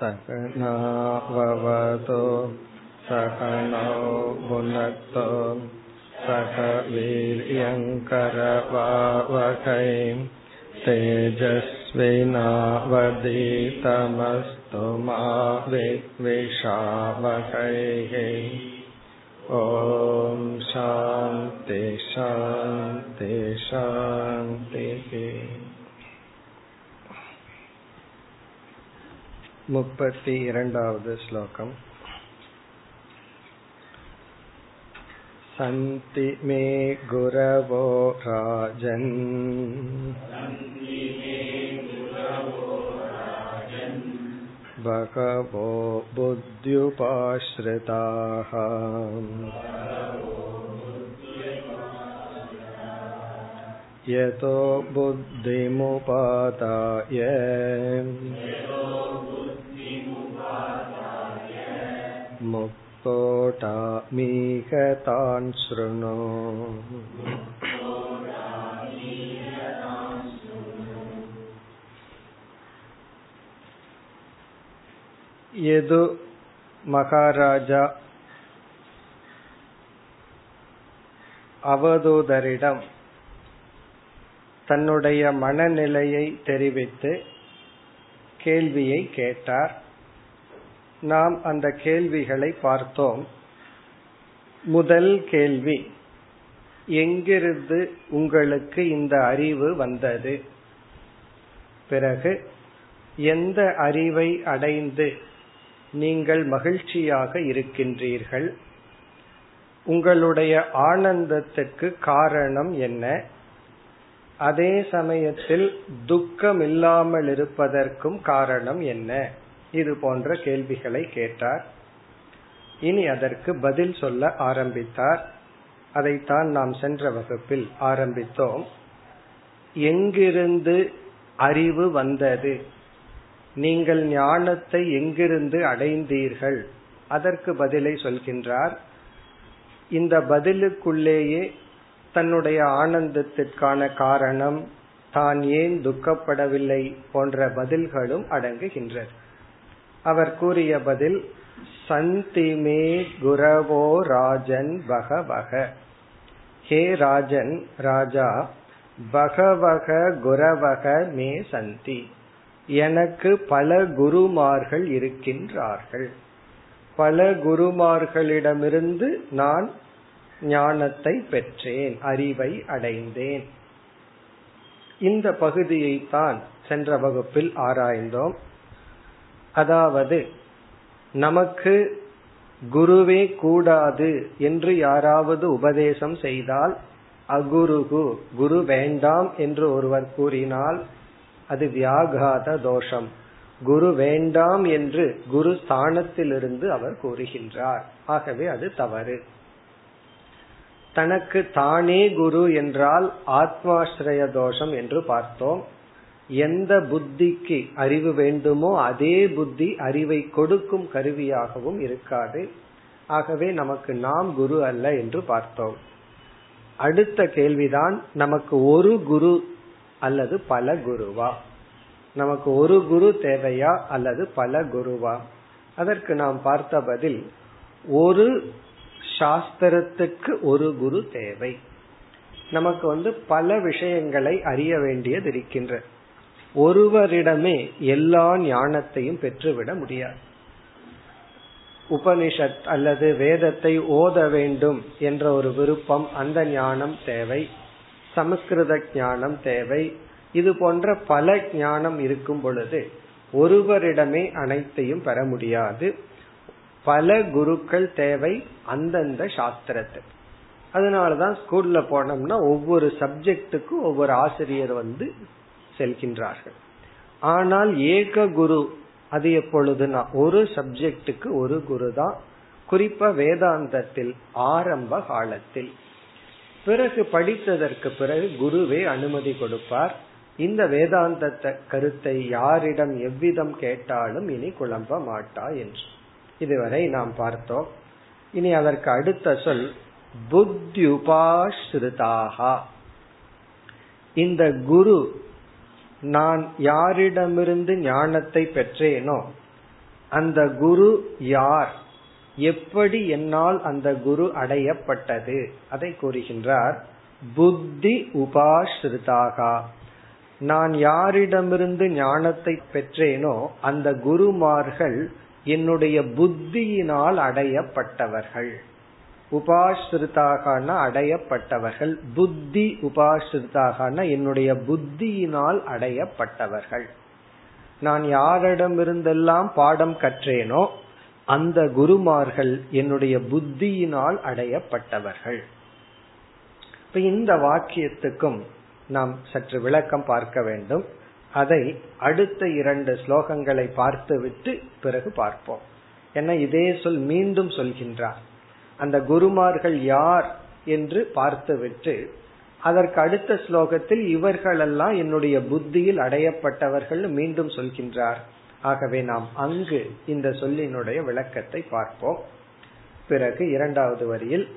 सकनाववतो सकनौ भुनक्तो सक वीर्यङ्करवावकै तेजस्विनावदीतमस्तु मा विद्विषावकैः ॐ शान्ति शान्ति शान्तिः मुपति इरण्डावद् श्लोकम् सन्ति मे गुरवो राजन् बहवो बुद्ध्युपाश्रिताः यतो बुद्धिमुपादाय मुक्तोटामीहतान् शृणु எது மகாராஜா அவதூதரிடம் தன்னுடைய மனநிலையை தெரிவித்து கேள்வியை கேட்டார் நாம் அந்த கேள்விகளை பார்த்தோம். முதல் கேள்வி எங்கிருந்து உங்களுக்கு இந்த அறிவு வந்தது? பிறகு எந்த அறிவை அடைந்து நீங்கள் மகிழ்ச்சியாக இருக்கின்றீர்கள்? உங்களுடைய ஆனந்தத்துக்கு காரணம் என்ன? அதே சமயத்தில் துக்கம் இல்லாமல் இருப்பதற்கும் காரணம் என்ன? இது போன்ற கேள்விகளை கேட்டார். இனி அதற்கு பதில் சொல்ல ஆரம்பித்தார். அதைத்தான் நாம் சென்ற வகுப்பில் ஆரம்பித்தோம். எங்கிருந்து அறிவு வந்தது? நீங்கள் ஞானத்தை எங்கிருந்து அடைந்தீர்கள்? அதற்கு பதிலை சொல்கின்றார். இந்த பதிலுக்குள்ளேயே தன்னுடைய ஆனந்தத்திற்கான காரணம் தான் ஏன் துக்கப்படவில்லை போன்ற பதில்களும் அடங்குகின்றது அவர் கூறிய பதில் சந்திமே குரவோ ராஜன் பகவக. ஹே ராஜன் ராஜா பகவக குரவக மே சந்தி. எனக்கு பல குருமார்கள் இருக்கின்றார்கள். பல குருமார்களிடமிருந்து நான் ஞானத்தை பெற்றேன் அறிவை அடைந்தேன். இந்த பகுதியை தான் சென்ற வகுப்பில் ஆராய்ந்தோம். அதாவது நமக்கு குருவே கூடாது என்று யாராவது உபதேசம் செய்தால் அகுருகு குரு வேண்டாம் என்று ஒருவர் கூறினால் அது வியாகாத தோஷம். குரு வேண்டாம் என்று குரு ஸ்தானத்திலிருந்து அவர் கூறுகின்றார். ஆகவே அது தவறு. தனக்கு தானே குரு என்றால் ஆத்மாஸ்ரய தோஷம் என்று பார்த்தோம். எந்த புத்திக்கு அறிவு வேண்டுமோ அதே புத்தி அறிவை கொடுக்கும் கருவியாகவும் இருக்காது. ஆகவே நமக்கு நாம் குரு அல்ல என்று பார்த்தோம். அடுத்த கேள்விதான் நமக்கு ஒரு குரு அல்லது பல குருவா? நமக்கு ஒரு குரு தேவையா அல்லது பல குருவா? அதற்கு நாம் பார்த்த பதில் ஒரு சாஸ்திரத்துக்கு ஒரு குரு தேவை. நமக்கு வந்து பல விஷயங்களை அறிய வேண்டியது இருக்கின்ற ஒருவரிடமே எல்லா ஞானத்தையும் பெற்றுவிட முடியாது. உபனிஷத் அல்லது வேதத்தை ஓத வேண்டும் என்ற ஒரு விருப்பம் அந்த ஞானம் தேவை சமஸ்கிருத ஞானம் தேவை. இது போன்ற பல ஞானம் இருக்கும் பொழுது ஒருவரிடமே அனைத்தையும் பெற முடியாது. பல குருக்கள் தேவை அந்தந்த சாஸ்திரத்துக்கு அதனாலதான் ஸ்கூல்ல போனோம்னா ஒவ்வொரு சப்ஜெக்டுக்கும் ஒவ்வொரு ஆசிரியர் வந்து செல்கின்றார்கள். ஆனால் ஏக குரு அது எப்பொழுதுனா ஒரு சப்ஜெக்டுக்கு ஒரு குரு தான் குறிப்பா வேதாந்தத்தில் ஆரம்ப காலத்தில். பிறகு படித்ததற்கு பிறகு குருவே அனுமதி கொடுப்பார். இந்த வேதாந்த கருத்தை யாரிடம் எவ்விதம் கேட்டாலும் இனி குழம்ப மாட்டா என்று. இதுவரை நாம் பார்த்தோம். இனி அதற்கு அடுத்த சொல் புத்தியுபாஸ்ருதாகா இந்த குரு நான் யாரிடமிருந்து ஞானத்தை பெற்றேனோ அந்த குரு யார்? எப்படி என்னால் அந்த குரு அடையப்பட்டது? அதை கூறுகின்றார் புத்தி உபாஸ்ருதாகா. நான் யாரிடமிருந்து ஞானத்தை பெற்றேனோ அந்த குருமார்கள் என்னுடைய புத்தியினால் அடையப்பட்டவர்கள். உபாஸ்ருதாகன அடையப்பட்டவர்கள். புத்தி உபாஸ்ருதாகன என்னுடைய புத்தியினால் அடையப்பட்டவர்கள். நான் யாரிடமிருந்தெல்லாம் பாடம் கற்றேனோ அந்த குருமார்கள் என்னுடைய புத்தியினால் அடையப்பட்டவர்கள். இப்ப இந்த வாக்கியத்துக்கும் நாம் சற்று விளக்கம் பார்க்க வேண்டும். அதை அடுத்த இரண்டு ஸ்லோகங்களை பார்த்துவிட்டு பிறகு பார்ப்போம். ஏன்னா இதே சொல் மீண்டும் சொல்கின்றார். அந்த குருமார்கள் யார் என்று பார்த்துவிட்டு அதற்கு அடுத்த ஸ்லோகத்தில் இவர்களெல்லாம் என்னுடைய புத்தியில் அடையப்பட்டவர்கள் மீண்டும் சொல்கின்றார். ஆகவே நாம் அங்கு இந்த சொல்லினுடைய விளக்கத்தை பார்ப்போம். பிறகு இரண்டாவது வரியில்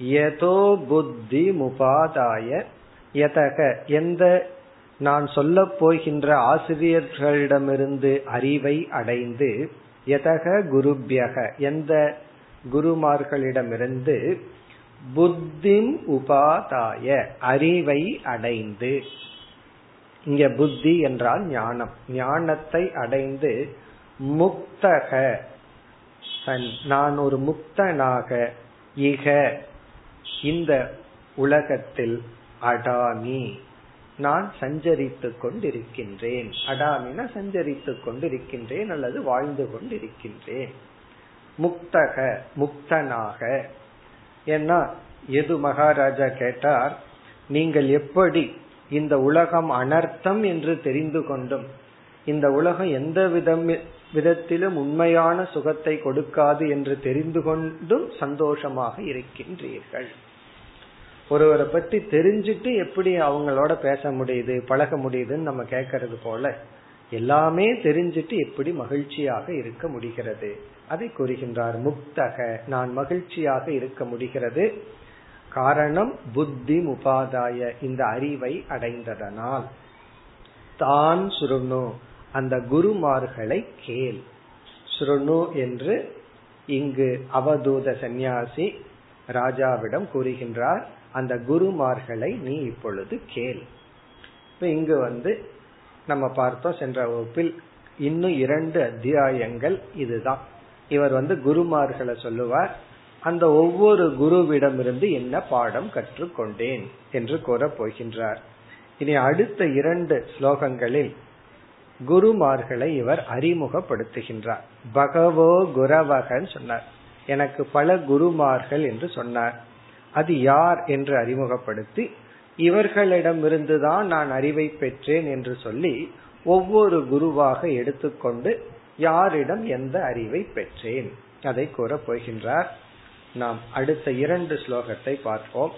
யதோ புத்தி முபாதாய எதக எந்த நான் சொல்ல போகின்ற ஆசிரியர்களிடமிருந்து அறிவை அடைந்து எதக குருபியக எந்த குருமார்களிடமிருந்து புத்திம் உபாதாய அறிவை அடைந்து. இங்க புத்தி என்றால் ஞானம். ஞானத்தை அடைந்து முக்தக. நான் ஒரு முக்தனாக இக. இந்த உலகத்தில் அடாமி. நான் சஞ்சரித்துக் கொண்டிருக்கின்றேன். அடாமின சஞ்சரித்துக் கொண்டிருக்கின்றேன் அல்லது வாழ்ந்து கொண்டிருக்கின்றேன். முக்தக முக்தனாக. ஏன்னா எது மகாராஜா கேட்டார்? நீங்கள் எப்படி இந்த உலகம் அனர்த்தம் என்று தெரிந்து கொண்டும் இந்த உலகம் எந்த விதம் விதத்திலும் உண்மையான சுகத்தை கொடுக்காது என்று தெரிந்து கொண்டும் சந்தோஷமாக இருக்கின்றீர்கள். ஒருவரை பற்றி தெரிஞ்சுட்டு எப்படி அவங்களோட பேச முடியுது பழக முடியுதுன்னு நம்ம கேட்கறது போல எல்லாமே தெரிஞ்சிட்டு எப்படி மகிழ்ச்சியாக இருக்க முடிகிறது. அதை கூறுகின்றார் முக்தக நான் மகிழ்ச்சியாக இருக்க முடிகிறது. காரணம் புத்தி உபாதாய இந்த அறிவை அடைந்ததனால். தான் சுருணு அந்த குருமார்களை கேள். சுருணு என்று இங்கு அவதூத சந்நியாசி ராஜாவிடம் கூறுகின்றார் அந்த குருமார்களை நீ இப்பொழுது கேள். இங்கு வந்து நம்ம பார்த்தோம் சென்ற வகுப்பில் இன்னும் இரண்டு அத்தியாயங்கள் இதுதான். இவர் வந்து குருமார்களை சொல்லுவார். அந்த ஒவ்வொரு குருவிடமிருந்து என்ன பாடம் கற்றுக்கொண்டேன் என்று கூற போகின்றார். இனி அடுத்த இரண்டு ஸ்லோகங்களில் குருமார்களை இவர் அறிமுகப்படுத்துகின்றார். பகவோ குரவகன் சொன்னார். எனக்கு பல குருமார்கள் என்று சொன்னார். அது யார் என்று அறிமுகப்படுத்தி இவர்களிடமிருந்துதான் நான் அறிவை பெற்றேன் என்று சொல்லி ஒவ்வொரு குருவாக எடுத்துக்கொண்டு யாரிடம் எந்த அறிவை பெற்றேன் அதை கூறப் போகின்றார் நாம் அடுத்த இரண்டு ஸ்லோகத்தை பார்ப்போம்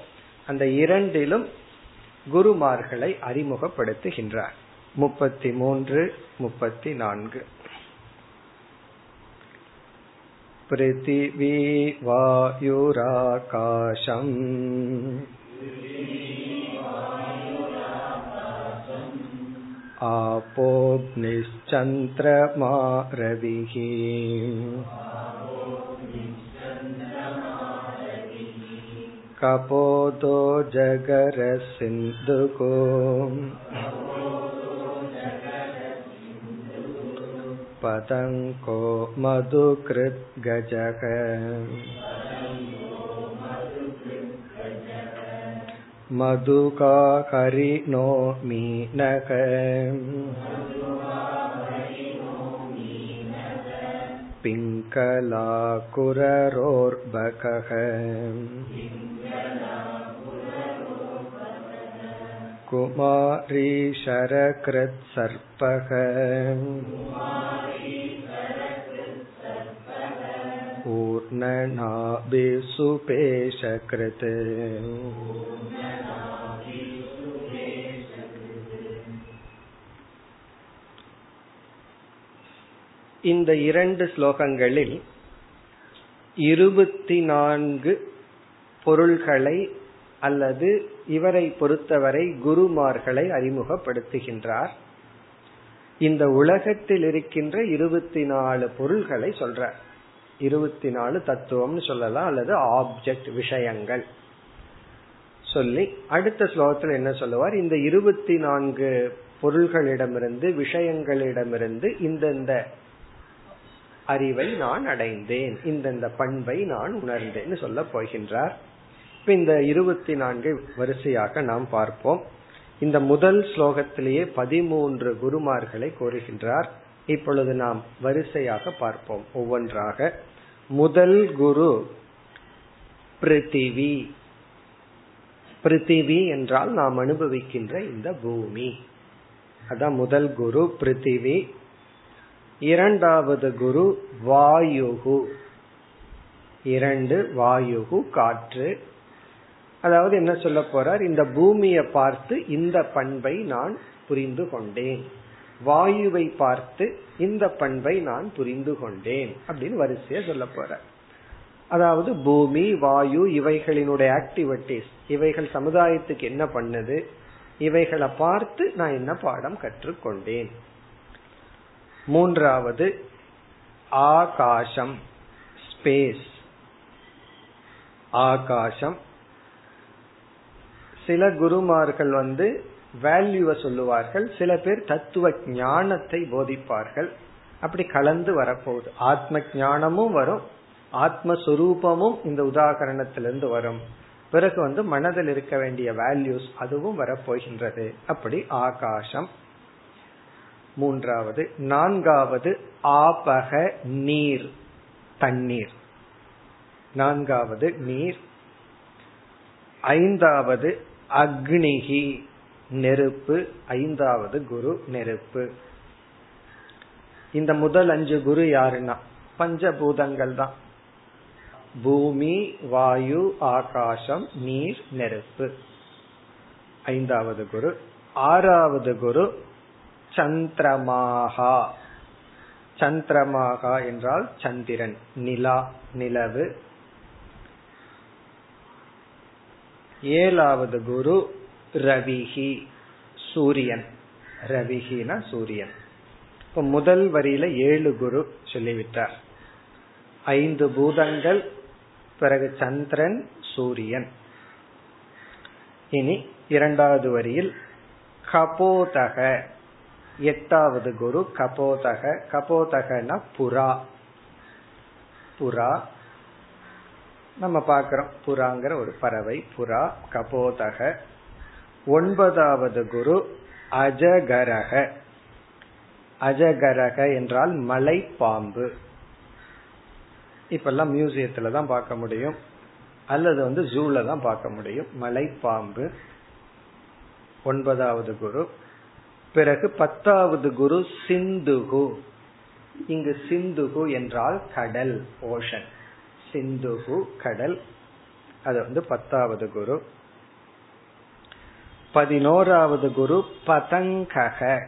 அந்த இரண்டிலும் குருமார்களை அறிமுகப்படுத்துகின்றார் முப்பத்தி மூன்று முப்பத்தி நான்கு पृथिवी वायुराकाशम् आपोऽग्निश्चन्द्रमा रविः कपोतो जगरसिन्धुको पतङ्को मधुकृत् मधुका हरिणो मीनक पिङ्गलाकुररोर्बकः कुमारी शरकृत्सर्पः ऊर्णनाभिसुपेशकृत् இந்த இரண்டு ஸ்லோகங்களில் இருபத்தி நான்கு பொருள்களை அல்லது இவரை பொறுத்தவரை குருமார்களை அறிமுகப்படுத்துகின்றார். இந்த உலகத்தில் இருக்கின்ற இருபத்தி நாலு பொருள்களை சொல்றார். இருபத்தி நாலு தத்துவம்னு சொல்லலாம் அல்லது ஆப்ஜெக்ட் விஷயங்கள். சொல்லி அடுத்த ஸ்லோகத்தில் என்ன சொல்லுவார்? இந்த இருபத்தி நான்கு பொருள்களிடமிருந்து விஷயங்களிடமிருந்து இந்தந்த அறிவை நான் அடைந்தேன். இந்தந்த பண்பை நான் உணர்ந்தேன்னு சொல்ல போகின்றார். இப்ப இந்த இருபத்தி நான்கு வரிசையாக நாம் பார்ப்போம். இந்த முதல் ஸ்லோகத்திலேயே பதிமூன்று குருமார்களை கூறுகின்றார் இப்பொழுது நாம் வரிசையாக பார்ப்போம். ஒவ்வொன்றாக முதல் குரு பிருத்திவி. பிருத்திவி என்றால் நாம் அனுபவிக்கின்ற இந்த பூமி. அதான் முதல் குரு பிருத்திவி. இரண்டாவது குரு வாயுகு. இரண்டு வாயுகு காற்று. அதாவது என்ன சொல்ல போறார்? இந்த பூமியை பார்த்து இந்த பண்பை நான் புரிந்து கொண்டேன். வாயுவை பார்த்து இந்த பண்பை நான் புரிந்து கொண்டேன் அப்படின்னு வரிசையா சொல்ல போற அதாவது பூமி வாயு இவைகளினுடைய ஆக்டிவிட்டிஸ் இவைகள் சமுதாயத்துக்கு என்ன பண்ணுது? இவைகளை பார்த்து நான் என்ன பாடம் கற்றுக்கொண்டேன். மூன்றாவது ஆகாசம் ஸ்பேஸ் ஆகாசம் சில குருமார்கள் வந்து வேல்யூவை சொல்லுவார்கள் சில பேர் தத்துவ ஞானத்தை போதிப்பார்கள். அப்படி கலந்து வரப்போகுது. ஆத்ம ஞானமும் வரும் ஆத்மஸ்வரூபமும் இந்த உதாகரணத்திலிருந்து வரும். பிறகு வந்து மனதில் இருக்க வேண்டிய வேல்யூஸ் அதுவும் வரப்போகின்றது. அப்படி ஆகாசம் மூன்றாவது நான்காவது ஆபக நீர் தண்ணீர். நான்காவது நீர். ஐந்தாவது அக்னிகி நெருப்பு. ஐந்தாவது குரு நெருப்பு. இந்த முதல் அஞ்சு குரு யாருன்னா? பஞ்சபூதங்கள் தான். பூமி வாயு ஆகாசம் நீர் நெருப்பு. ஐந்தாவது குரு. ஆறாவது குரு சந்திரமாகா. சந்திரமாகா என்றால் சந்திரன். நிலா நிலவு. ஏழாவது குரு ரவிஹி சூரியன். ரவிகினா சூரியன். இப்ப முதல் வரியில ஏழு குரு சொல்லிவிட்டார். ஐந்து பூதங்கள் பிறகு சந்திரன் சூரியன். இனி இரண்டாவது வரியில் கபோதக. எட்டாவது குரு கபோதக. கபோதகனா புறா. புறா. நம்ம பார்க்கிறோம். புறாங்கிற ஒரு பறவை. புறா கபோதக. ஒன்பதாவது குரு அஜகரக. அஜகரக என்றால் மலை பாம்பு. இப்பெல்லாம் மியூசியத்துல தான் பார்க்க முடியும். அல்லது வந்து ஜூல தான் பார்க்க முடியும். மலை பாம்பு. ஒன்பதாவது குரு பிறகு பத்தாவது குரு சிந்துகு. இங்கு சிந்துகு என்றால் கடல் ஓஷன் சிந்துகு கடல். அது வந்து பத்தாவது குரு. பதினோராவது குரு பதங்கக.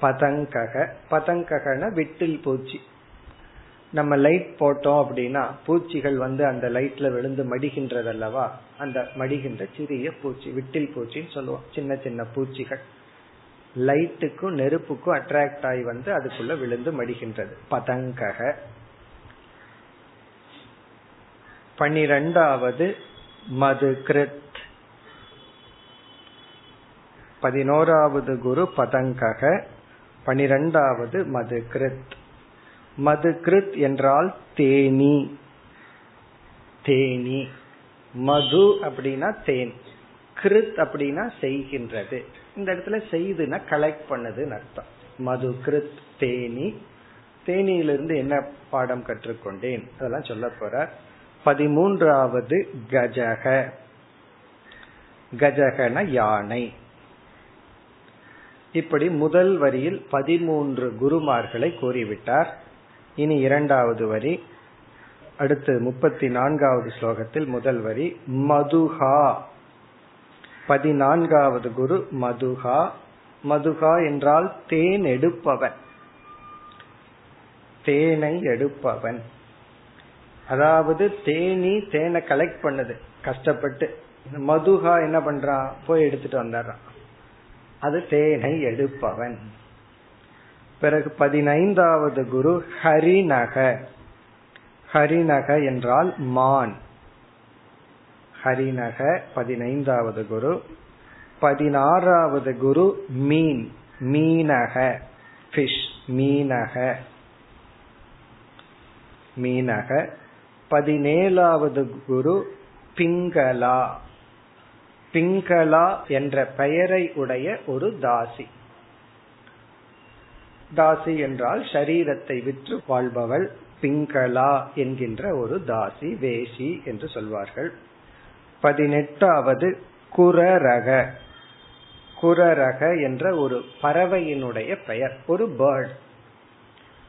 பதங்கக. பதங்ககன விட்டில் பூச்சி. நம்ம லைட் போட்டோம் அப்படின்னா பூச்சிகள் வந்து அந்த லைட்ல விழுந்து மடிகின்றது அல்லவா அந்த மடிகின்ற சிறிய பூச்சி விட்டில் பூச்சின்னு சொல்லுவோம். சின்ன சின்ன பூச்சிகள். லைட்டுக்கும் நெருப்புக்கும் அட்ராக்ட் ஆகி வந்து அதுக்குள்ள விழுந்து மடிகின்றது. பதங்கக. பனிரெண்டாவது மது கிருத் பதினோராவது குரு பதங்கக. பனிரெண்டாவது மது கிருத் மது கிருத் என்றால் தேனி. தேனி. மது அப்படின்னா தேன். கிருத் அப்படின்னா செய்கின்றது. இந்த இடத்துல செய்துனா கலெக்ட் பண்ணதுன்னு அர்த்தம். மது கிருத் தேனி. தேனியிலிருந்து என்ன பாடம் கற்றுக்கொண்டேன்? அதெல்லாம் சொல்ல போற பதிமூன்றாவது கஜக. கஜகன யானை. இப்படி முதல் வரியில் பதிமூன்று குருமார்களை கூறிவிட்டார். இனி இரண்டாவது வரி. அடுத்து முப்பத்தி நான்காவது ஸ்லோகத்தில் முதல் வரி. மதுஹா. பதினான்காவது குரு மதுகா. மதுகா என்றால் தேன் எடுப்பவன். தேனை எடுப்பவன். அதாவது தேனி தேனை கலெக்ட் பண்ணுது. கஷ்டப்பட்டு. மதுகா என்ன பண்றான் போய் எடுத்துட்டு வந்துடுறான். அது தேனை எடுப்பவன். பிறகு பதினைந்தாவது குரு ஹரிநக. ஹரிநக என்றால் மான். ஹரிநக பதினைந்தாவது குரு. பதினாறாவது குரு மீன். மீனக. ஃபிஷ் மீனக. மீனக. பதினேழாவது குரு பிங்களா. பிங்களா என்ற பெயரை உடைய ஒரு தாசி. தாசி என்றால் சரீரத்தை விற்று வாழ்பவள் பிங்களா என்கின்ற ஒரு தாசி வேஷி என்று சொல்வார்கள். பதினெட்டாவது குரரக. குரரக என்ற ஒரு பறவையினுடைய பெயர் ஒரு பேர்ட்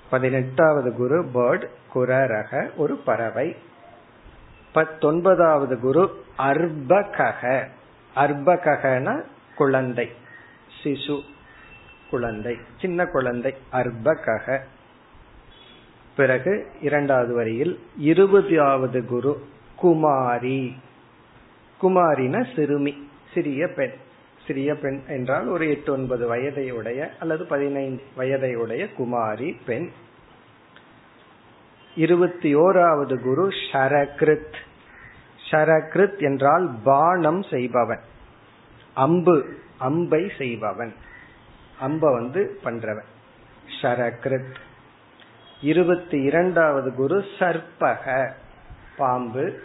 பதினெட்டாவது குரு பேர்ட் குரரக ஒரு பறவை. பத்தொன்பதாவது குரு அர்பகக. அர்பகன குழந்தை சிசு குழந்தை சின்ன குழந்தை அர்பகக. பிறகு இரண்டாவது வரியில் இருபதாவது குரு குமாரி. குமாரின சிறுமி சிறிய பெண். சிறிய பெண் என்றால் ஒரு எட்டு ஒன்பது வயதையுடைய அல்லது பதினைந்து வயதையுடைய குமாரி பெண். இருபத்தி ஓராவது குரு ஷரகிருத். ஷரகிருத் என்றால் பானம் செய்பவன். அம்பு அம்பை செய்பவன். அம்ப வந்து பண்றவன். ஷரகிருத். இருபத்தி இரண்டாவது குரு சர்பக பாம்பு.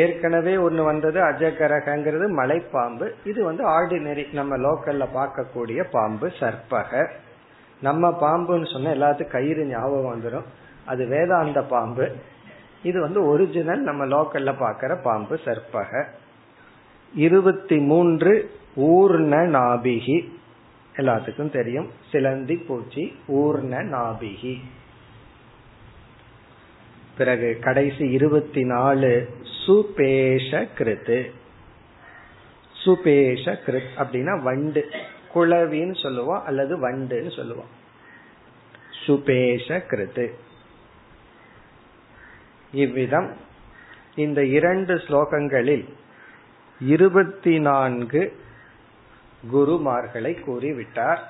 ஏற்கனவே ஒன்று வந்தது அஜகரகங்கிறது மலைப்பாம்பு. இது வந்து ஆர்டினரி நம்ம லோக்கல்ல பார்க்கக்கூடிய பாம்பு சர்ப்பக. நம்ம பாம்புன்னு சொன்ன எல்லாத்துக்கும் கயிறு ஞாபகம் வந்துடும் அது வேதாந்த பாம்பு. இது வந்து ஒரிஜினல் நம்ம லோக்கல்ல பாக்கிற பாம்பு சர்பக இருபத்தி மூன்று ஊர்ண நாபிகி. எல்லாத்துக்கும் தெரியும். சிலந்தி பூச்சி ஊர்ண நாபிகி. பிறகு கடைசி இருபத்தி நாலு சுபேஷ கிருத்து சுபேஷ கிருத் அப்படின்னா வண்டு குளவின்னு சொல்லுவோம் அல்லது வண்டுன்னு சொல்லுவோம். சுபேஷ கிருத்து இவ்விதம் இந்த இரண்டு ஸ்லோகங்களில் இருபத்தி நான்கு குருமார்களை கூறிவிட்டார்.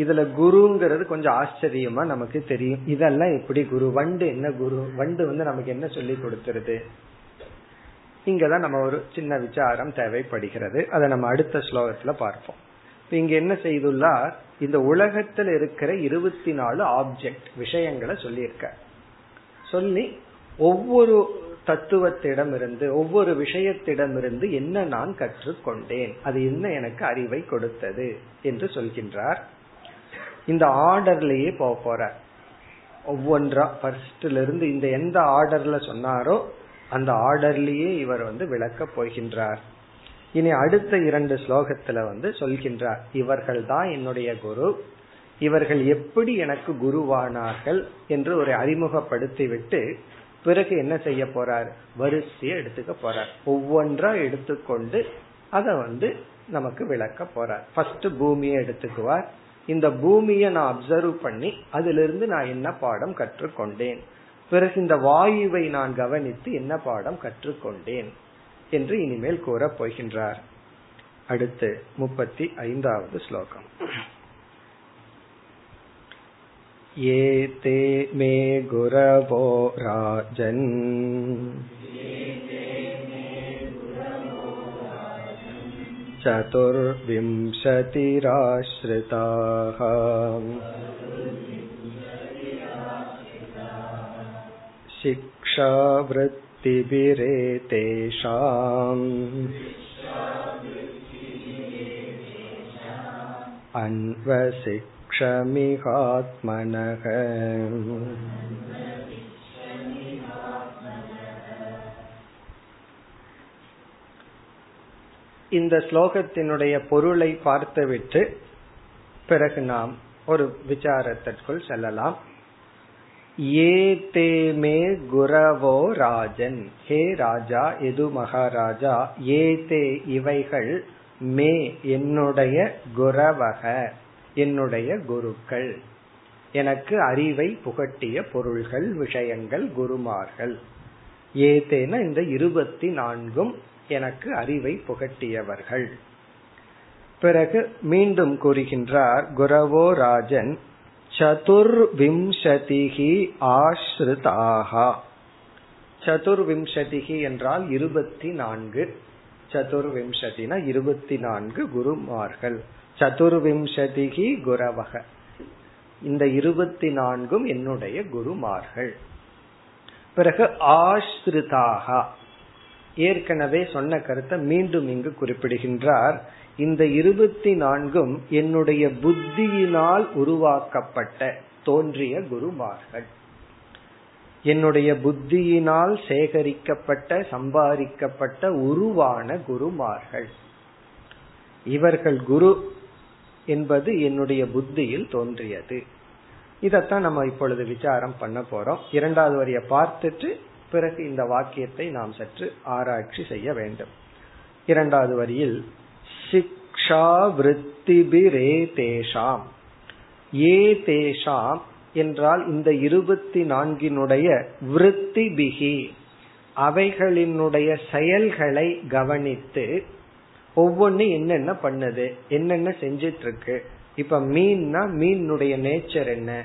இதுல குருங்கிறது கொஞ்சம் ஆச்சரியமா நமக்கு தெரியும். இதெல்லாம் எப்படி குரு? வண்டு என்ன குரு? வண்டு வந்து நமக்கு என்ன சொல்லி கொடுத்துருது? இங்கதான் நம்ம ஒரு சின்ன விசாரம் தேவைப்படுகிறது. அதை நம்ம அடுத்த ஸ்லோகத்துல பார்ப்போம். இங்க என்ன செய்துள்ளார்? இந்த உலகத்தில் இருக்கிற இருபத்தி நாலு ஆப்ஜெக்ட் விஷயங்களை சொல்லியிருக்க சொல்லி ஒவ்வொரு தத்துவத்திடம் இருந்து ஒவ்வொரு விஷயத்திடமிருந்து என்ன நான் கற்றுக்கொண்டேன்? அது என்ன எனக்கு அறிவை கொடுத்தது? என்று சொல்கின்றார். இந்த ஆர்டர்லயே போக போற. ஒவ்வொன்றா ஃபர்ஸ்ட்ல இருந்து இந்த எந்த ஆர்டர்ல சொன்னாரோ அந்த ஆர்டர்லயே இவர் வந்து விளக்க போகின்றார். இனி அடுத்த இரண்டு ஸ்லோகத்துல வந்து சொல்கின்றார் இவர்கள் தான் என்னுடைய குரு. இவர்கள் எப்படி எனக்கு குருவானார்கள்? என்று ஒரு அறிமுகப்படுத்தி விட்டு பிறகு என்ன செய்ய போறார்? வரிசையை எடுத்துக்க போறார். ஒவ்வொன்றா எடுத்துக்கொண்டு அதை வந்து நமக்கு விளக்க போறார். ஃபர்ஸ்ட் பூமியை எடுத்துக்குவார் இந்த பூமியை நான் அப்சர்வ் பண்ணி அதிலிருந்து நான் என்ன பாடம் கற்றுக்கொண்டேன்? பிறகு இந்த வாயுவை நான் கவனித்து என்ன பாடம் கற்றுக்கொண்டேன்? என்று இனிமேல் கூறப் போகின்றார். அடுத்து முப்பத்தி ஐந்தாவது ஸ்லோகம் ஏதே மே குரவோ ராஜன். चतुर्विंशतिराश्रिताः शिक्षावृत्तिभिरेतेषाम् अन्वशिक्षमिहात्मनः இந்த ஸ்லோகத்தினுடைய பொருளை பார்த்துவிட்டு பிறகு நாம் ஒரு விசாரத்திற்குள் செல்லலாம். ஏ தே மே குரவோ ராஜன். ஹே ராஜா எது மகாராஜா? ஏ தே இவைகள் மே என்னுடைய குரவக என்னுடைய குருக்கள். எனக்கு அறிவை புகட்டிய பொருள்கள் விஷயங்கள் குருமார்கள். ஏதேன இந்த இருபத்தி நான்கும் எனக்கு அறிவை புகட்டியவர்கள். பிறகு மீண்டும் கூறுகின்றார் குரவோ ராஜன் சதுர்விம்சதிகி ஆஸ்ருதாகா சதுர்விம்சதிகி என்றால் இருபத்தி நான்கு சதுர்விம்சதினா இருபத்தி நான்கு குருமார்கள். சதுர்விம்சதிகி குரவக. இந்த இருபத்தி நான்கும் என்னுடைய குருமார்கள். பிறகு ஆஸ்ருதாகா ஏற்கனவே சொன்ன கருத்தை மீண்டும் இங்கு குறிப்பிடுகின்றார். இந்த இருபத்தி நான்கும் என்னுடைய புத்தியினால் உருவாக்கப்பட்ட தோன்றிய குருமார்கள். என்னுடைய புத்தியினால் சேகரிக்கப்பட்ட சம்பாதிக்கப்பட்ட உருவான குருமார்கள். இவர்கள் குரு என்பது என்னுடைய புத்தியில் தோன்றியது. இதத்தான் நம்ம இப்பொழுது விசாரம் பண்ண போறோம். இரண்டாவது வரிய பார்த்துட்டு பிறகு இந்த வாக்கியத்தை நாம் சற்று ஆராய்ச்சி செய்ய வேண்டும். இரண்டாவது வரியில் சிக்ஷா விருத்திபிரே தேஷாம் ஏ தேஷாம் என்றால் இந்த இருபத்தி நான்கினுடைய விருத்தி பிகி அவைகளினுடைய செயல்களை கவனித்து ஒவ்வொன்னு என்னென்ன பண்ணுது என்னென்ன செஞ்சிட்டு இருக்கு இப்ப மீன்னா மீனுடைய நேச்சர் என்ன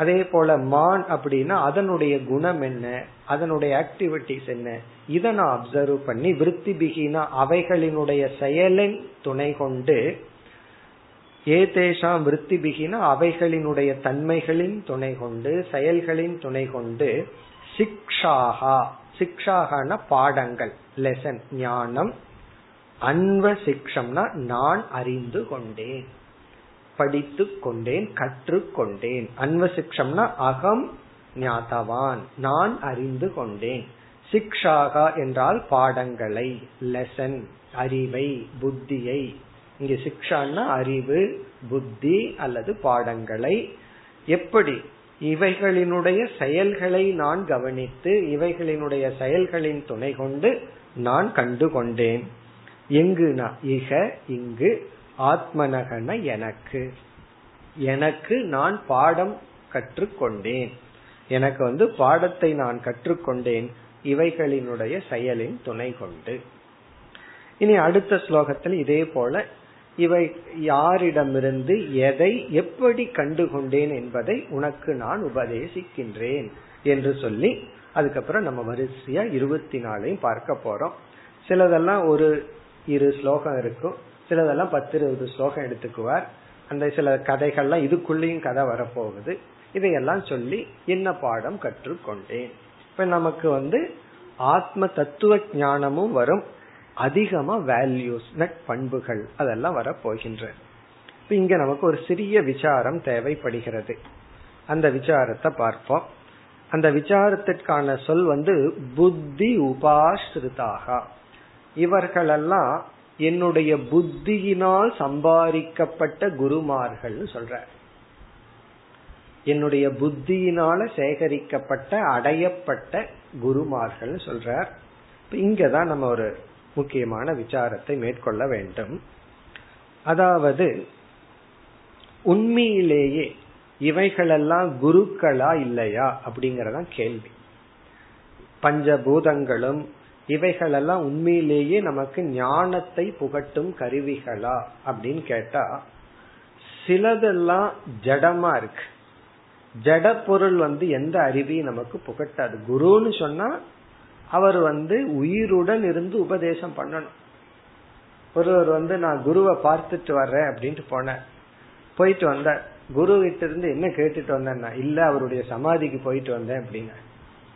அதே போல மான் அப்படின்னா அதனுடைய குணம் என்ன? அதனுடைய ஆக்டிவிட்டிஸ் என்ன? இதை நான் அப்சர்வ் பண்ணி விருத்தி பிகினா அவைகளினுடைய செயலின் துணை கொண்டு ஏதேஷாம் விருத்தி பிகினா அவைகளினுடைய தன்மைகளின் துணை கொண்டு செயல்களின் துணை கொண்டு சிக்ஷாகா. சிக்ஷாகன பாடங்கள் லெசன் ஞானம். அன்வ சிக்ஷம்னா நான் அறிந்து கொண்டேன். படித்து கொண்டேன் கற்றுக்கொண்டேன் அன்வசிக்ஷம்னா அகம் ஞாதவான் நான் அறிந்து கொண்டேன். சிக்ஷாகா என்றால் பாடங்களை லெசன் அறிவை புத்தியை. இங்க சிக்ஷான்னா அறிவு புத்தி அல்லது பாடங்களை. எப்படி? இவைகளினுடைய செயல்களை நான் கவனித்து இவைகளினுடைய செயல்களின் துணை கொண்டு நான் கண்டு கொண்டேன் எங்குனா இக இங்கு ஆத்மனகன எனக்கு. எனக்கு நான் பாடம் கற்றுக்கொண்டேன். எனக்கு வந்து பாடத்தை நான் கற்றுக்கொண்டேன். இவைகளினுடைய செயலின் துணை கொண்டு. இனி அடுத்த ஸ்லோகத்தில் இதே போல இவை யாரிடமிருந்து எதை எப்படி கண்டுகொண்டேன் என்பதை உனக்கு நான் உபதேசிக்கின்றேன் என்று சொல்லி அதுக்கப்புறம் நம்ம வரிசையா இருபத்தி நாலையும் பார்க்க போறோம். சிலதெல்லாம் ஒரு இரு ஸ்லோகம் இருக்கும். சிலதெல்லாம் பத்து இருபது ஸ்லோகம் எடுத்துக்குவார். அந்த சில கதைகள்லாம் இதுக்குள்ளேயும் கதை வரப்போகுது. இதையெல்லாம் சொல்லி என்ன பாடம் கற்றுக்கொண்டேன். இப்ப நமக்கு வந்து ஆத்ம தத்துவ ஞானமும் வரும். அதிகமா வேல்யூஸ் நட் பண்புகள் அதெல்லாம் வரப்போகின்ற. இங்க நமக்கு ஒரு சிறிய விசாரம் தேவைப்படுகிறது. அந்த விசாரத்தை பார்ப்போம். அந்த விசாரத்திற்கான சொல் வந்து புத்தி உபாஸ்ருதாக. இவர்களெல்லாம் என்னுடைய புத்தியினால் சம்பாதிக்கப்பட்ட குருமார்கள் சொல்ற என்னுடைய புத்தியினால சேகரிக்கப்பட்ட அடையப்பட்ட குருமார்கள் சொல்றார். இங்கதான் நம்ம ஒரு முக்கியமான விசாரத்தை மேற்கொள்ள வேண்டும். அதாவது உண்மையிலேயே இவைகளெல்லாம் குருக்களா இல்லையா அப்படிங்கறதான் கேள்வி. பஞ்சபூதங்களும் இவைகளெல்லாம் உண்மையிலேயே நமக்கு ஞானத்தை புகட்டும் கருவிகளா அப்படின்னு கேட்டா சிலதெல்லாம் ஜடமா இருக்கு. ஜட பொருள் வந்து எந்த அறிவையும் நமக்கு புகட்டாது. குருன்னு சொன்னா அவர் வந்து உயிருடன் இருந்து உபதேசம் பண்ணணும். ஒருவர் வந்து நான் குருவை பார்த்துட்டு வர்றேன் அப்படின்ட்டு போனேன் போயிட்டு வந்தேன் குரு கிட்ட இருந்து என்ன கேட்டுட்டு வந்தேன்னா இல்ல அவருடைய சமாதிக்கு போயிட்டு வந்தேன் அப்படின்னு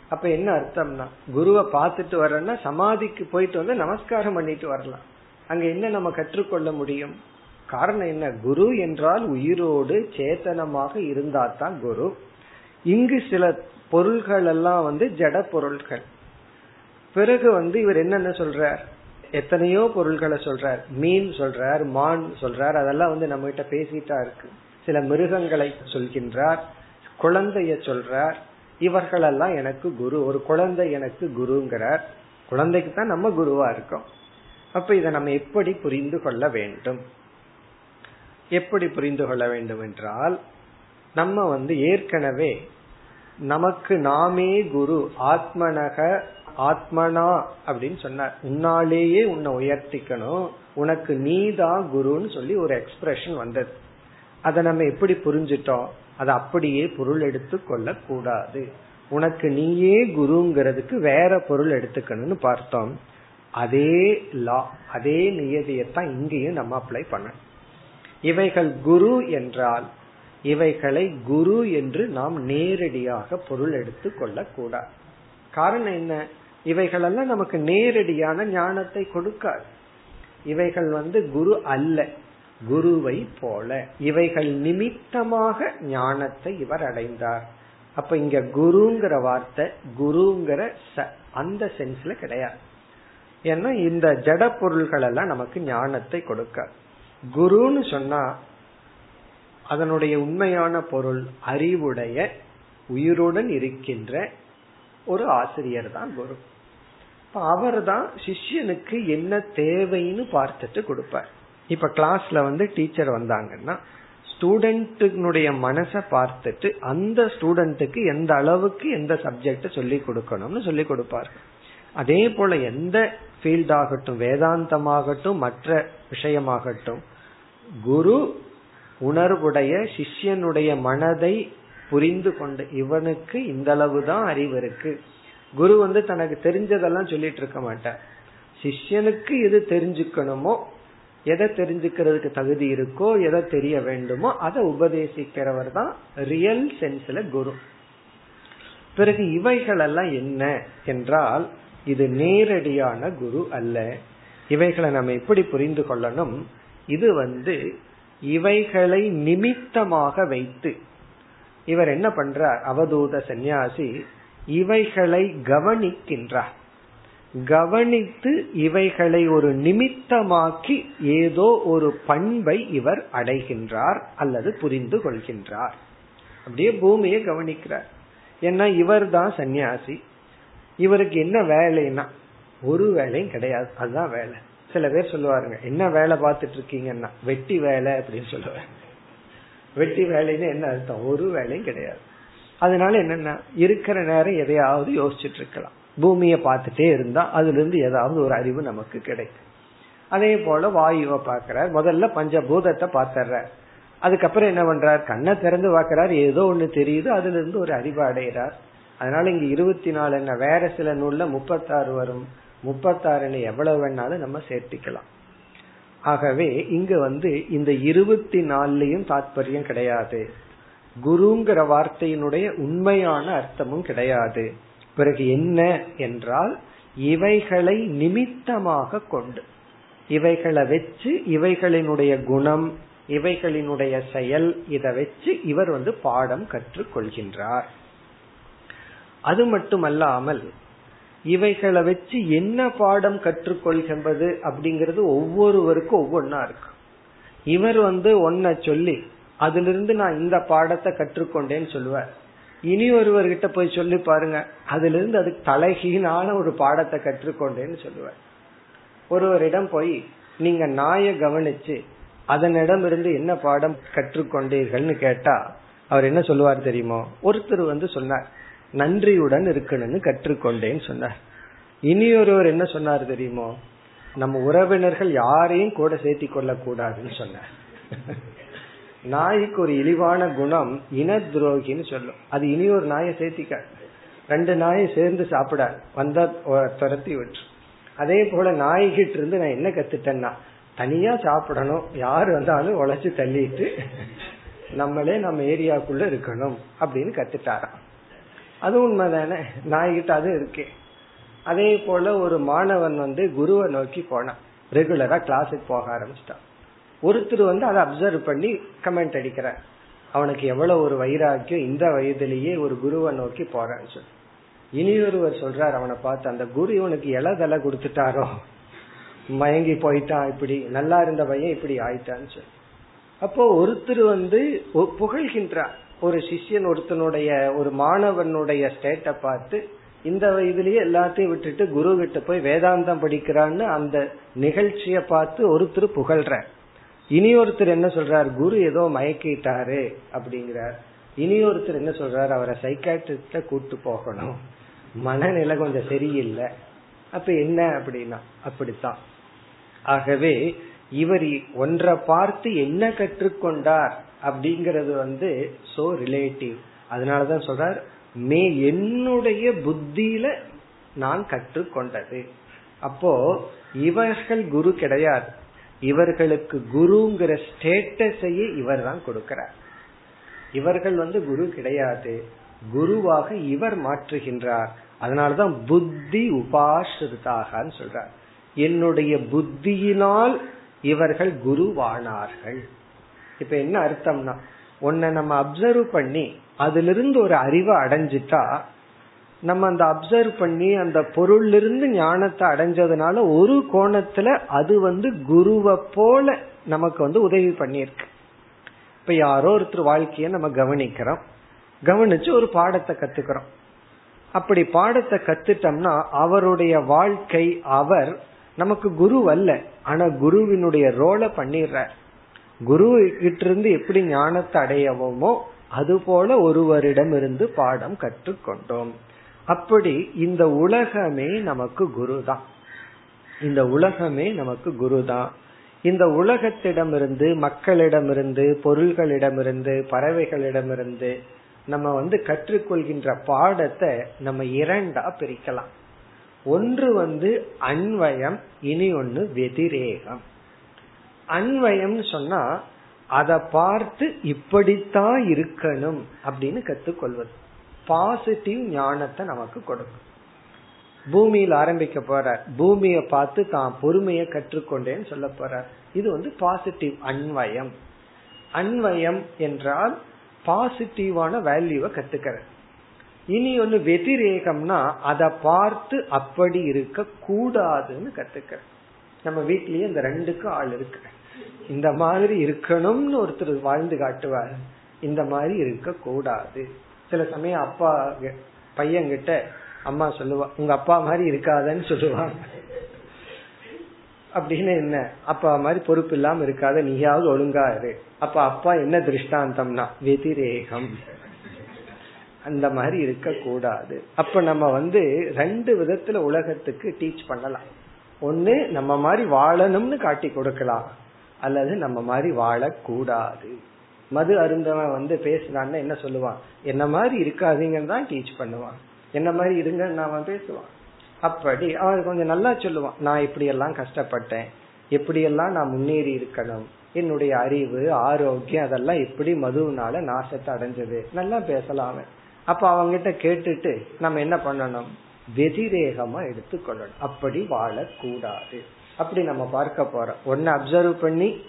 அப்ப என்ன அர்த்தம்னா குருவை பார்த்துட்டு வர்றேன்னா சமாதிக்கு போயிட்டு வந்து நமஸ்காரம் பண்ணிட்டு வரலாம். அங்க என்ன நம்ம கற்றுக்கொள்ள முடியும்? காரணம் என்ன? குரு என்றால் உயிரோடு சேத்தனமாக இருந்தா தான் குரு. இங்கு சில பொருள்கள் எல்லாம் வந்து ஜட பொருள்கள். பிறகு வந்து இவர் என்னென்ன சொல்றார்? எத்தனையோ பொருள்களை சொல்றார். மீன் சொல்றார் மான் சொல்றார். அதெல்லாம் வந்து நம்ம கிட்ட பேசிட்டா இருக்கு. சில மிருகங்களை சொல்கின்றார் குழந்தைய சொல்றார். இவர்களெல்லாம் எனக்கு குரு ஒரு குழந்தை எனக்கு குருங்கிறார். குழந்தைக்கு தான் நம்ம குருவா இருக்கோம். அப்ப இதை நம்ம எப்படி புரிந்து கொள்ள வேண்டும்? எப்படி புரிந்து கொள்ள வேண்டும் என்றால் நம்ம வந்து ஏற்கனவே நமக்கு நாமே குரு ஆத்மனக ஆத்மனா அப்படின்னு சொன்னார். உன்னாலேயே உன்னை உயர்த்திக்கணும். உனக்கு நீதான் குருன்னு சொல்லி ஒரு எக்ஸ்பிரஷன் வந்தது. அதை நம்ம எப்படி புரிஞ்சிட்டோம்? அதை அப்படியே பொருள் எடுத்து கொள்ள கூடாது உனக்கு நீயே குருங்கிறதுக்கு வேற பொருள் எடுத்துக்கணும்னு பார்த்தோம். அதே லா அதே நியதியத்தான் இங்கேயும் நம்ம அப்ளை பண்ண. இவைகள் குரு என்றால் இவைகளை குரு என்று நாம் நேரடியாக பொருள் எடுத்து கொள்ள கூடாது காரணம் என்ன? இவைகளெல்லாம் நமக்கு நேரடியான ஞானத்தை கொடுக்காது. இவைகள் வந்து குரு அல்ல. குருவை போல. இவைகள் நிமித்தமாக ஞானத்தை இவர் அடைந்தார். அப்ப இங்க குருங்கிற வார்த்தை குருங்கிற அந்த சென்ஸ்ல கிடையாது. ஏன்னா இந்த ஜட பொருள்கள் எல்லாம் நமக்கு ஞானத்தை கொடுக்க. குருன்னு சொன்னா அதனுடைய உண்மையான பொருள் அறிவுடைய உயிருடன் இருக்கின்ற ஒரு ஆசிரியர் தான் குரு. அவர் தான் சிஷ்யனுக்கு என்ன தேவைன்னு பார்த்துட்டு கொடுப்பார். இப்ப கிளாஸ்ல வந்து டீச்சர் வந்தாங்கன்னா ஸ்டூடெண்ட்டுடைய மனசை பார்த்துட்டு அந்த ஸ்டூடெண்ட்டுக்கு எந்த அளவுக்கு எந்த சப்ஜெக்ட் சொல்லி கொடுக்கணும்னு சொல்லி கொடுப்பார். அதே போல எந்த ஃபீல்ட் ஆகட்டும் வேதாந்தமாகட்டும் மற்ற விஷயமாகட்டும் குரு உணர்வுடைய சிஷ்யனுடைய மனதை புரிந்து கொண்டு இவனுக்கு இந்த அளவு தான் அறிவு இருக்கு. குரு வந்து தனக்கு தெரிஞ்சதெல்லாம் சொல்லிட்டு இருக்க மாட்டார். சிஷ்யனுக்கு எது தெரிஞ்சுக்கணுமோ எதை தெரிஞ்சுக்கிறதுக்கு தகுதி இருக்கோ எதை தெரிய வேண்டுமோ அதை உபதேசிக்கிறவர் தான் ரியல் சென்ஸ்ல குரு. பிறகு இவைகள் எல்லாம் என்ன என்றால் இது நேரடியான குரு அல்ல. இவைகளை நம்ம எப்படி புரிந்து கொள்ளணும்? இது வந்து இவைகளை நிமித்தமாக வைத்து. இவர் என்ன பண்றார்? அவதூத சந்நியாசி இவைகளை கவனிக்கின்றார். கவனித்து இவைகளை ஒரு நிமித்தமாக்கி ஏதோ ஒரு பண்பை இவர் அடைகின்றார் அல்லது புரிந்து கொள்கின்றார். அப்படியே பூமியை கவனிக்கிறார். ஏன்னா இவர் தான் சன்னியாசி இவருக்கு என்ன வேலைன்னா ஒரு வேலையும் கிடையாது. அதுதான் வேலை. சில பேர் சொல்லுவாருங்க என்ன வேலை பார்த்துட்டு இருக்கீங்கன்னா வெட்டி வேலை அப்படின்னு சொல்லுவேன் வெட்டி வேலைன்னு என்ன அர்த்தம்? ஒரு வேலையும் கிடையாது. அதனால என்னன்னா இருக்கிற நேரம் எதையாவது யோசிச்சுட்டு இருக்கலாம் பூமியை பார்த்துட்டே இருந்தா அதுல இருந்து ஏதாவது ஒரு அறிவு நமக்கு கிடைக்கும். அதே போல வாயுவை பாக்கிறார் முதல்ல பஞ்சபூதத்தை பார்த்தர்றார் அதுக்கப்புறம் என்ன பண்றார்? கண்ணை திறந்து பார்க்கிறார். ஏதோ ஒண்ணு தெரியுது அதுல இருந்து ஒரு அறிவு அடைகிறார். அதனால இங்க இருபத்தி நாலு என்ன வேற சில நூல்ல முப்பத்தாறு வரும். முப்பத்தாறுல எவ்வளவு வேணாலும் நம்ம சேர்த்திக்கலாம். ஆகவே இங்க வந்து இந்த இருபத்தி நாலுலயும் தாத்பரியம் கிடையாது. குருங்கிற வார்த்தையினுடைய உண்மையான அர்த்தமும் கிடையாது. பிறகு என்ன என்றால் இவைகளை நிமித்தமாக கொண்டு இவைகளை வச்சு இவைகளினுடைய குணம் இவைகளினுடைய செயல் இதை வச்சு இவர் வந்து பாடம் கற்றுக் கொள்கின்றார் அது மட்டுமல்லாமல் இவைகளை வச்சு என்ன பாடம் கற்றுக்கொள்கின்றது அப்படிங்கிறது ஒவ்வொருவருக்கும் ஒவ்வொன்னா இருக்கு. இவர் வந்து ஒன்ன சொல்லி அதிலிருந்து நான் இந்த பாடத்தை கற்றுக்கொண்டேன்னு சொல்லுவார். இனி ஒருவர்கிட்ட போய் சொல்லி பாருங்க. அதுல இருந்து அதுக்கு தலைகீழான ஒரு பாடத்தை கற்றுக்கொண்டேன்னு சொல்லுவார். ஒருவரிடம் போய் நீங்க நாயை கவனிச்சு அதனிடம் இருந்து என்ன பாடம் கற்றுக்கொண்டீர்கள்னு கேட்டா அவர் என்ன சொல்லுவார் தெரியுமோ? ஒருத்தர் வந்து சொன்னார் நன்றியுடன் இருக்கணும்னு கற்றுக்கொண்டேன்னு சொன்னார். இனி ஒருவர் என்ன சொன்னார் தெரியுமோ? நம்ம உறவினர்கள் யாரையும் கூட சேர்த்தி கொள்ள கூடாதுன்னு சொன்னார். நாய்க்கு ஒரு இழிவான குணம் இன துரோகின்னு சொல்லும். அது இனி ஒரு நாயை சேர்த்திக்க ரெண்டு நாயை சேர்ந்து சாப்பிட வந்தா துரத்தி விட்டு அதே போல நாய்கிட்ட இருந்து நான் என்ன கத்துட்டேன்னா தனியா சாப்பிடணும். யாரு வந்தாலும் உழைச்சு தள்ளிட்டு நம்மளே நம்ம ஏரியாக்குள்ள இருக்கணும் அப்படின்னு கத்துட்டாராம். அது உண்மைதானே நாய்கிட்ட அது இருக்கே. அதே போல ஒரு மாணவன் வந்து குருவை நோக்கி போனான். ரெகுலரா கிளாஸுக்கு போக ஆரம்பிச்சிட்டான். ஒருத்தர் வந்து அதை அப்சர்வ் பண்ணி கமெண்ட் அடிக்கிறார். அவனுக்கு எவ்வளவு ஒரு வைராக்கியம் இந்த வயதிலேயே ஒரு குருவை நோக்கி போறான்னு சொல்லி. இனி ஒருவர் சொல்றார் அவனை பார்த்து அந்த குரு இவனுக்கு இலதலை கொடுத்துட்டாரோ? மயங்கி போயிட்டான் இப்படி நல்லா இருந்த பையன் இப்படி ஆயிட்டான்னு சொல்லி. அப்போ ஒருத்தர் வந்து புகழ்கின்றார். ஒரு சிஷ்யன் ஒருத்தனுடைய ஒரு மாணவனுடைய ஸ்டேட்டை பார்த்து இந்த வயதுலயே எல்லாத்தையும் விட்டுட்டு குரு கிட்ட போய் வேதாந்தம் படிக்கிறான்னு அந்த நிகழ்ச்சிய பார்த்து ஒருத்தர் புகழ்ற இனி ஒருத்தர் என்ன சொல்றார்? குரு ஏதோ மயக்கிட்டாரு அப்படிங்கிறார். இனி ஒருத்தர் என்ன சொல்றாரு? அவரை சைக்காட்ரிஸ்ட கூட்டு போகணும். மனநிலை கொஞ்சம் சரியில்லை. அப்ப என்ன அப்படின்னா அப்படித்தான். ஆகவே இவர் ஒன்றை பார்த்து என்ன கற்றுக்கொண்டார் அப்படிங்கறது வந்து சோ ரிலேட்டிவ் அதனாலதான் சொல்றார் மே என்னுடைய புத்தியில நான் கற்றுக்கொண்டது. அப்போ இவர்கள் குரு கிடையாது. இவர்களுக்கு குருங்கிற ஸ்டேட்டஸையே இவர் தான் கொடுக்கிறார். இவர்கள் வந்து குரு கிடையாது. குருவாக இவர் மாற்றுகின்றார். அதனாலதான் புத்தி உபாசிரிதாகன்னு சொல்றார். என்னுடைய புத்தியினால் இவர்கள் குருவானார்கள். இப்ப என்ன அர்த்தம்னா உன்னை நம்ம அப்சர்வ் பண்ணி அதுல இருந்து ஒரு அறிவை அடைஞ்சிட்டா நம்ம அந்த அப்சர்வ் பண்ணி அந்த பொருள் இருந்து ஞானத்தை அடைஞ்சதுனால ஒரு கோணத்துல அது வந்து குருவை போல நமக்கு வந்து உதவி பண்ணியிருக்கு. இப்ப யாரோ ஒருத்தர் வாழ்க்கைய நம்ம கவனிக்கிறோம். கவனிச்சு ஒரு பாடத்தை கத்துக்கிறோம். அப்படி பாடத்தை கத்துட்டோம்னா அவருடைய வாழ்க்கை அவர் நமக்கு குரு அல்ல. ஆனா குருவினுடைய ரோலை பண்ணிடுற குரு கிட்ட இருந்து எப்படி ஞானத்தை அடையவோமோ அதுபோல ஒருவரிடம் இருந்து பாடம் கற்றுக்கொண்டோம். அப்படி இந்த உலகமே நமக்கு குரு தான் இந்த உலகமே நமக்கு குரு தான் இந்த உலகத்திடமிருந்து மக்களிடமிருந்து பொருள்களிடமிருந்து பறவைகளிடமிருந்து நம்ம வந்து கற்றுக்கொள்கின்ற பாடத்தை நம்ம இரண்டா பிரிக்கலாம். ஒன்று வந்து அன்வயம் இனி ஒன்னு வெதிரேகம். அன்வயம் சொன்னா அதை பார்த்து இப்படித்தான் இருக்கணும் அப்படின்னு கத்துக்கொள்வது பாசிட்டிவ் ஞானத்தை நமக்கு கொடுக்கும். பூமியில் ஆரம்பிக்க போற பூமியை பார்த்து தான் பொறுமையை கற்றுக்கொண்டேன்னு சொல்ல போற இது வந்து பாசிட்டிவ் அன்வயம். அன்வயம் என்றால் பாசிட்டிவான வேல்யூவை கத்துக்கிற இனி ஒண்ணு வெதிரேகம்னா அதை பார்த்து அப்படி இருக்க கூடாதுன்னு கத்துக்கிற நம்ம வீட்லயே இந்த ரெண்டுக்கும் ஆள் இருக்கு. இந்த மாதிரி இருக்கணும்னு ஒருத்தர் வாழ்ந்து காட்டுவார். இந்த மாதிரி இருக்க கூடாது. சில சமயம் அப்பா பையன்கிட்ட அம்மா சொல்லுவா உங்க அப்பா மாதிரி இருக்காதன்னு சொல்லுவாங்க. அப்படின்னு என்ன? அப்பா மாதிரி பொறுப்பு இல்லாம இருக்காத நீயாவது ஒழுங்கா இரு. அப்ப அப்பா என்ன திருஷ்டாந்தம்னா வெதிரேகம். அந்த மாதிரி இருக்க கூடாது அப்ப நம்ம வந்து ரெண்டு விதத்துல உலகத்துக்கு டீச் பண்ணலாம். ஒண்ணு நம்ம மாதிரி வாழணும்னு காட்டி கொடுக்கலாம். அல்லது நம்ம மாதிரி வாழக்கூடாது. மது அருந்தவன் வந்து பேசினான்னு என்ன சொல்லுவான்? என்ன மாதிரி இருக்காதீங்கன்னு தான் டீச் பண்ணுவான். என்ன மாதிரி இருங்கன்னு அவன் பேசுவான். அப்படி அவன் கொஞ்சம் நல்லா சொல்லுவான். நான் இப்படி எல்லாம் கஷ்டப்பட்டேன். எப்படியெல்லாம் நான் முன்னேறி இருக்கணும். என்னுடைய அறிவு ஆரோக்கியம் அதெல்லாம் எப்படி மதுவினால நாசத்தை அடைஞ்சது. நல்லா பேசலாம் அப்ப அவங்கிட்ட கேட்டுட்டு நம்ம என்ன பண்ணணும்? வெதிரேகமா எடுத்துக்கொள்ளணும். அப்படி வாழக்கூடாது. அப்படி நம்ம பார்க்க போறோம். ஒன்னு அப்சர்வ் பண்ணி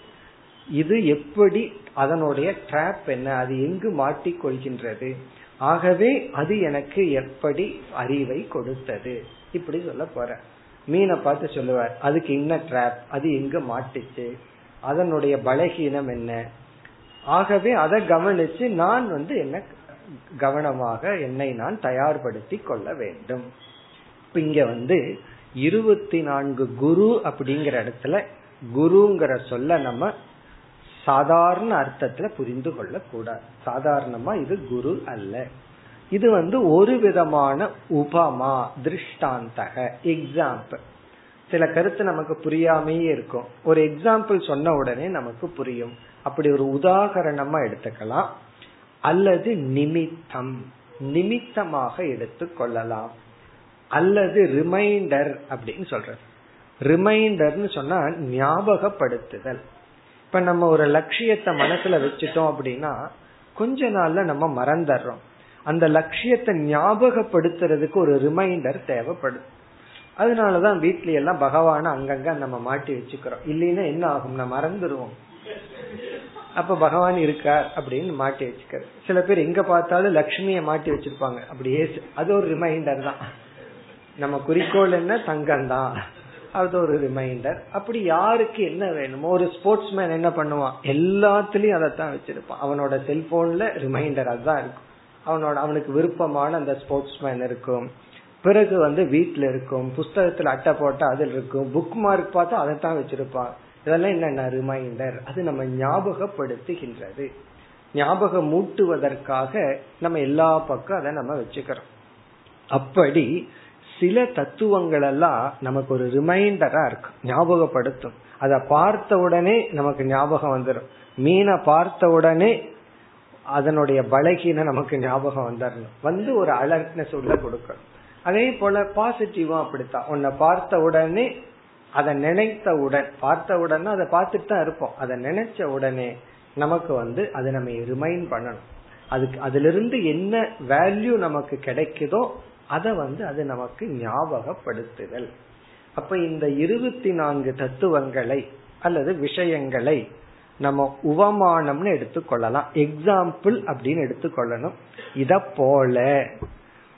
இது எப்படி அதனுடைய ட்ராப் என்ன? அது எங்கு மாட்டிக்கொள்கின்றது ஆகவே அது எனக்கு எப்படி அறிவை கொடுத்தது? இப்படி சொல்ல போற. மீனை பார்த்து சொல்லுவார் அதுக்கு என்ன ட்ராப் அது எங்க மாட்டுச்சு? அதனுடைய பலகீனம் என்ன? ஆகவே அதை கவனிச்சு நான் வந்து என்ன கவனமாக என்னை நான் தயார்படுத்தி கொள்ள வேண்டும். இங்க வந்து இருபத்தி நான்கு குரு அப்படிங்கிற இடத்துல குருங்கிற சொல்ல நம்ம சாதாரண அர்த்தத்துல புரிந்து கொள்ள கூடாது சாதாரணமா இது குரு அல்ல. இது வந்து ஒரு விதமான உபமா திருஷ்டாந்தக எக்ஸாம்பிள் சில கருத்து நமக்கு புரியாமையே இருக்கும். ஒரு எக்ஸாம்பிள் சொன்ன உடனே நமக்கு புரியும். அப்படி ஒரு உதாகரணமா எடுத்துக்கலாம். அல்லது நிமித்தம் நிமித்தமாக எடுத்துக்கொள்ளலாம் அல்லது ரிமைண்டர் அப்படின்னு சொல்றது. ரிமைண்டர்னு சொன்னா ஞாபகப்படுத்துதல். இப்ப நம்ம ஒரு லட்சியத்தை மனசுல வச்சுட்டோம் அப்படின்னா கொஞ்ச நாள்ல நம்ம மறந்துடுறோம். அந்த லட்சியத்தை ஞாபகப்படுத்துறதுக்கு ஒரு ரிமைண்டர் தேவைப்படுது அதனாலதான் வீட்ல எல்லாம் பகவான அங்கங்க நம்ம மாட்டி வச்சுக்கிறோம். இல்லைன்னா என்ன ஆகும்? நம்ம மறந்துடுவோம் அப்ப பகவான் இருக்கார் அப்படின்னு மாட்டி வச்சுக்கிறது. சில பேர் எங்க பார்த்தாலும் லக்ஷ்மிய மாட்டி வச்சிருப்பாங்க. அப்படியே அது ஒரு ரிமைண்டர் தான். நம்ம குறிக்கோள் என்ன? தங்கம் தான் அது ஒரு ரிமைண்டர் அப்படி யாருக்கு என்ன வேணுமோ ஒரு ஸ்போர்ட்ஸ் மேன் என்ன பண்ணுவான் எல்லாத்துலயும் அதைத்தான் வச்சிருப்பான். அவனோட செல்போன்ல ரிமைண்டர் அதுதான் இருக்கும். அவனோட அவனுக்கு விருப்பமான அந்த ஸ்போர்ட்ஸ் மேன் இருக்கும். பிறகு வந்து வீட்டுல இருக்கும். புஸ்தகத்துல அட்டை போட்டா அதில் இருக்கும். புக் மார்க் பார்த்தா அதை தான் வச்சிருப்பான். இதெல்லாம் என்னென்ன? ரிமைண்டர் அது நம்ம ஞாபகப்படுத்துகின்றது. ஞாபகம் மூட்டுவதற்காக நம்ம எல்லா பக்கம் அதை நம்ம வச்சுக்கிறோம். அப்படி சில தத்துவங்கள் எல்லாம் நமக்கு ஒரு ரிமைண்டரா இருக்கு. ஞாபகப்படுத்தும். அதை பார்த்த உடனே நமக்கு ஞாபகம் வந்துடும் மீனை பார்த்த உடனே அதனுடைய பலகீன நமக்கு ஞாபகம் வந்துடணும் வந்து ஒரு அலர்ட்னஸ் உள்ள கொடுக்கணும். அதே போல பாசிட்டிவா அப்படித்தான். உன்னை பார்த்த உடனே அதை நினைத்தவுடன் பார்த்த உடனே அதை பார்த்துட்டு தான் இருப்போம். அதை நினைச்ச உடனே நமக்கு வந்து அதை நம்ம ரிமைண்ட் பண்ணணும். அதுக்கு அதுல இருந்து என்ன வேல்யூ நமக்கு கிடைக்குதோ அதை வந்து அது நமக்கு ஞாபகப்படுத்துதல். அப்ப இந்த இருபத்தி நான்கு தத்துவங்களை அல்லது விஷயங்களை நம்ம உவமானம்னு எடுத்துக்கொள்ளலாம். எக்ஸாம்பிள் அப்படின்னு எடுத்துக்கொள்ளணும். இத போல.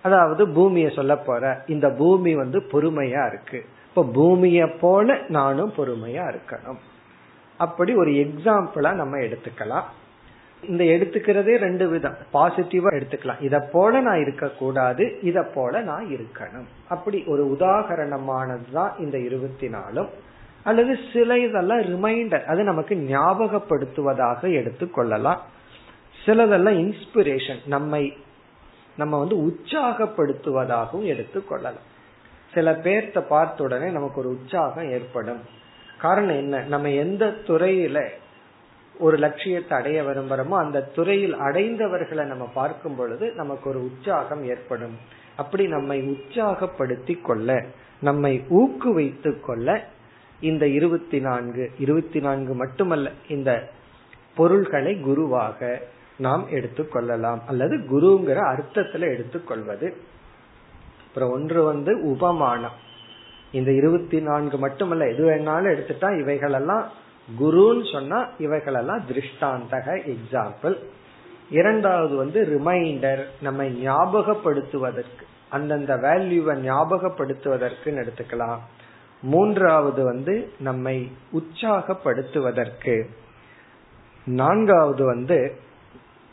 அதாவது பூமியை சொல்ல போற இந்த பூமி வந்து பொறுமையா இருக்கு. இப்ப பூமிய போல நானும் பொறுமையா இருக்கணும். அப்படி ஒரு எக்ஸாம்பிளா நம்ம எடுத்துக்கலாம். இந்த எடுத்துக்கிறதே ரெண்டு விதம். பாசிட்டிவா எடுத்துக்கலாம். இத போல நான் இருக்க கூடாது இத போல நான் இருக்கணும். அப்படி ஒரு உதாகரணமானதுதான் இந்த இருபத்தி நாலும். அல்லது சில இதெல்லாம் ரிமைண்டர் அது நமக்கு ஞாபகப்படுத்துவதாக எடுத்துக்கொள்ளலாம் சிலதெல்லாம் இன்ஸ்பிரேஷன் நம்மை நம்ம வந்து உற்சாகப்படுத்துவதாகவும் எடுத்துக்கொள்ளலாம் சில பேர்த்த பார்த்த உடனே நமக்கு ஒரு உற்சாகம் ஏற்படும். காரணம் என்ன? நம்ம எந்த துறையில ஒரு லட்சியத்தை அடைய விரும்புறோமோ அந்த துறையில் அடைந்தவர்களை நம்ம பார்க்கும் பொழுது நமக்கு ஒரு உற்சாகம் ஏற்படும். அப்படி நம்மை உற்சாகப்படுத்தி கொள்ள நம்மை ஊக்குவித்து கொள்ள இந்த இருபத்தி நான்கு இருபத்தி நான்கு மட்டுமல்ல இந்த பொருள்களை குருவாக நாம் எடுத்துக்கொள்ளலாம் அல்லது குருங்கிற அர்த்தத்துல எடுத்துக்கொள்வது அப்புறம் ஒன்று வந்து உபமானம். இந்த இருபத்தி நான்கு மட்டுமல்ல எது வேணாலும் எடுத்துட்டா இவைகளெல்லாம் குருன்னு சொன்னா இவைகளெல்லாம் திருஷ்டாந்தக எக்ஸாம்பிள் இரண்டாவது வந்து ரிமைண்டர் நம்மை ஞாபகப்படுத்துவதற்கு அந்தந்த வேல்யூவை ஞாபகப்படுத்துவதற்கு எடுத்துக்கலாம். மூன்றாவது வந்து நம்மை உற்சாகப்படுத்துவதற்கு. நான்காவது வந்து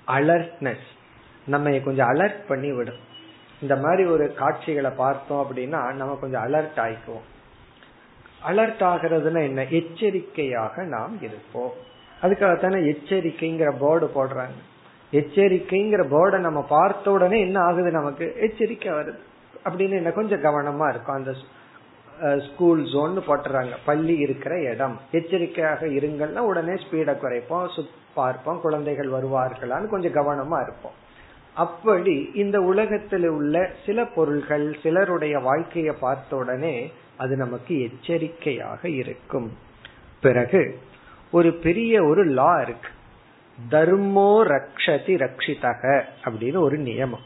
அலர்ட்னஸ் நம்ம கொஞ்சம் அலர்ட் பண்ணி விடும் இந்த மாதிரி ஒரு காட்சிகளை பார்த்தோம் அப்படின்னா நம்ம கொஞ்சம் அலர்ட் ஆயிக்குவோம். அலர்ட் ஆகிறதுனா என்ன? எச்சரிக்கையாக நாம் இருப்போம். அதுக்காகத்தானே எச்சரிக்கைங்கிற போர்டு போடுறாங்க. எச்சரிக்கைங்கிற போர்டை நம்ம பார்த்த உடனே என்ன ஆகுது நமக்கு? எச்சரிக்கை வருது. அப்படின்னு என்ன? கொஞ்சம் கவனமா இருக்கும். அந்த ஸ்கூல் ஜோன் போட்டுறாங்க. பள்ளி இருக்கிற இடம். எச்சரிக்கையாக இருங்கள்னா உடனே ஸ்பீடை குறைப்போம். பார்ப்போம். குழந்தைகள் வருவார்களான்னு கொஞ்சம் கவனமா இருப்போம். அப்படி இந்த உலகத்தில் உள்ள சில பொருள்கள் சிலருடைய வாழ்க்கையை பார்த்த உடனே அது நமக்கு எச்சரிக்கையாக இருக்கும். பிறகு ஒரு பெரிய ஒரு லா இருக்கு. தர்மோ ரக்ஷதி ரக்ஷிதக அப்படின்னு ஒரு நியமம்.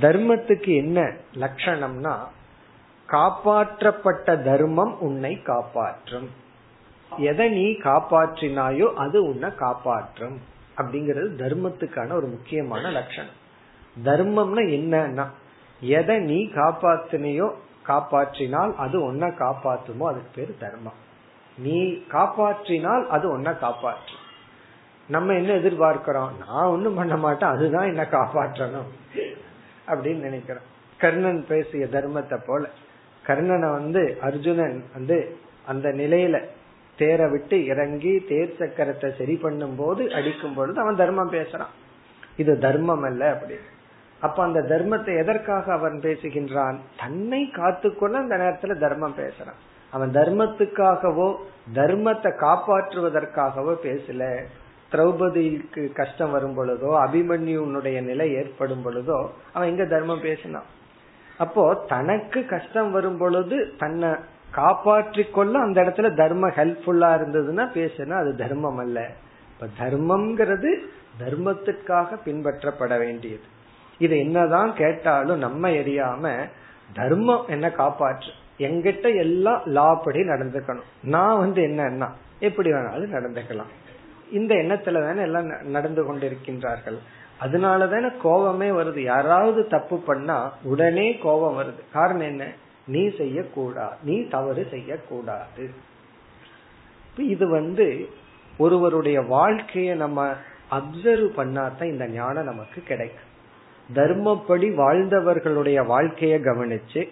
தர்மத்துக்கு என்ன லட்சணம்னா காப்பாற்றப்பட்ட தர்மம் உன்னை காப்பாற்றும். எதை நீ காப்பாற்றினாயோ அது உன்னை காப்பாற்றும். அப்படிங்கிறது தர்மத்துக்கான ஒரு முக்கியமான லட்சணம். தர்மம்னா என்னன்னா எதை நீ காப்பாத்தினையோ காப்பாற்றினால் அது ஒன்ன காப்பாற்றுமோ அதுக்கு பேரு தர்மம். நீ காப்பாற்றினால் அது ஒன்ன காப்பாற்று நம்ம என்ன எதிர்பார்க்கிறோம்? நான் ஒண்ணும் பண்ண மாட்டேன் அதுதான் என்ன காப்பாற்றணும் அப்படின்னு நினைக்கிறோம். கர்ணன் பேசிய தர்மத்தை போல கர்ணனை வந்து அர்ஜுனன் வந்து அந்த நிலையில தேரை விட்டு இறங்கி தேர் சக்கரத்தை சரி பண்ணும் போது அடிக்கும் பொழுது அவன் தர்மம் பேசுறான். இது தர்மம் அல்ல அப்படின்னு. அப்ப அந்த தர்மத்தை எதற்காக அவன் பேசுகின்றான்? தன்னை காத்துக்கொள்ள அந்த நேரத்துல தர்மம் பேசுறான். அவன் தர்மத்துக்காகவோ தர்மத்தை காப்பாற்றுவதற்காகவோ பேசல. திரௌபதிக்கு கஷ்டம் வரும் பொழுதோ அபிமன்யுனுடைய நிலை ஏற்படும் பொழுதோ அவன் எங்க தர்மம் பேசினான். அப்போ தனக்கு கஷ்டம் வரும் பொழுது தன்னை காப்பாற்றி கொள்ள அந்த இடத்துல தர்மம் ஹெல்ப்ஃபுல்லா இருந்ததுன்னா பேசுனா அது தர்மம் அல்ல. இப்ப தர்மம்ங்கிறது தர்மத்திற்காக பின்பற்றப்பட வேண்டியது. இது என்னதான் கேட்டாலும் நம்ம எரியாம தர்மம் என்ன காப்பாற்று. எங்கிட்ட எல்லாம் லா படி நடந்துக்கணும். நான் வந்து என்னன்னா எப்படி வேணாலும் நடந்துக்கலாம். இந்த எண்ணத்துல தானே எல்லாம் நடந்து கொண்டிருக்கின்றார்கள். அதனாலதானே கோபமே வருது. யாராவது தப்பு பண்ணா உடனே கோபம் வருது. காரணம் என்ன? நீ செய்யக்கூடாது நீ தவறு செய்யக்கூடாது. இது வந்து ஒருவருடைய வாழ்க்கையை நம்ம அப்சர்வ் பண்ணாதான் இந்த ஞானம் நமக்கு கிடைக்கும். தர்மப்படி வாழ்ந்தவர்களுடைய வாழ்க்கைய கவனிச்சு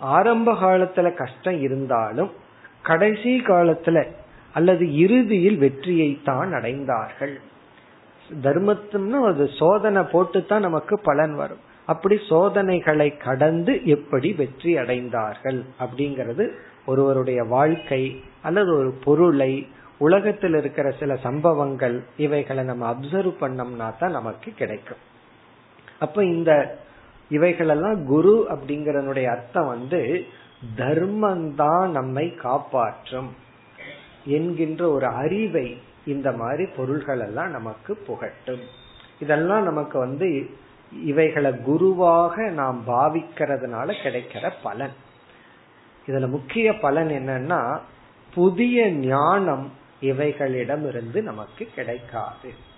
ஆரம்ப காலத்துல கஷ்டம் இருந்தாலும் கடைசி காலத்துல அல்லது இறுதியில் வெற்றியை தான் அடைந்தார்கள். தர்மத்தும்னு அது சோதனை போட்டுத்தான் நமக்கு பலன் வரும். அப்படி சோதனைகளை கடந்து எப்படி வெற்றி அடைந்தார்கள் அப்படிங்கிறது ஒருவருடைய வாழ்க்கை அல்லது ஒரு பொருளை உலகத்தில் இருக்கிற சில சம்பவங்கள் இவைகளை நம்ம அப்சர்வ் பண்ணோம்னா தான் நமக்கு கிடைக்கும். அப்ப இந்த இவைகளெல்லாம் குரு அப்படிங்கறனுடைய அர்த்தம் வந்து தர்மந்தான் நம்மை காப்பாற்றும் என்கின்ற ஒரு அறிவை இந்த மாதிரி பொருள்கள் எல்லாம் நமக்கு புகட்டும். இதெல்லாம் நமக்கு வந்து இவைகளை குருவாக நாம் பாவிக்கிறதுனால கிடைக்கிற பலன். இதுல முக்கிய பலன் என்னன்னா புதிய ஞானம் இவைகளிடம் இருந்து நமக்கு கிடைக்காது.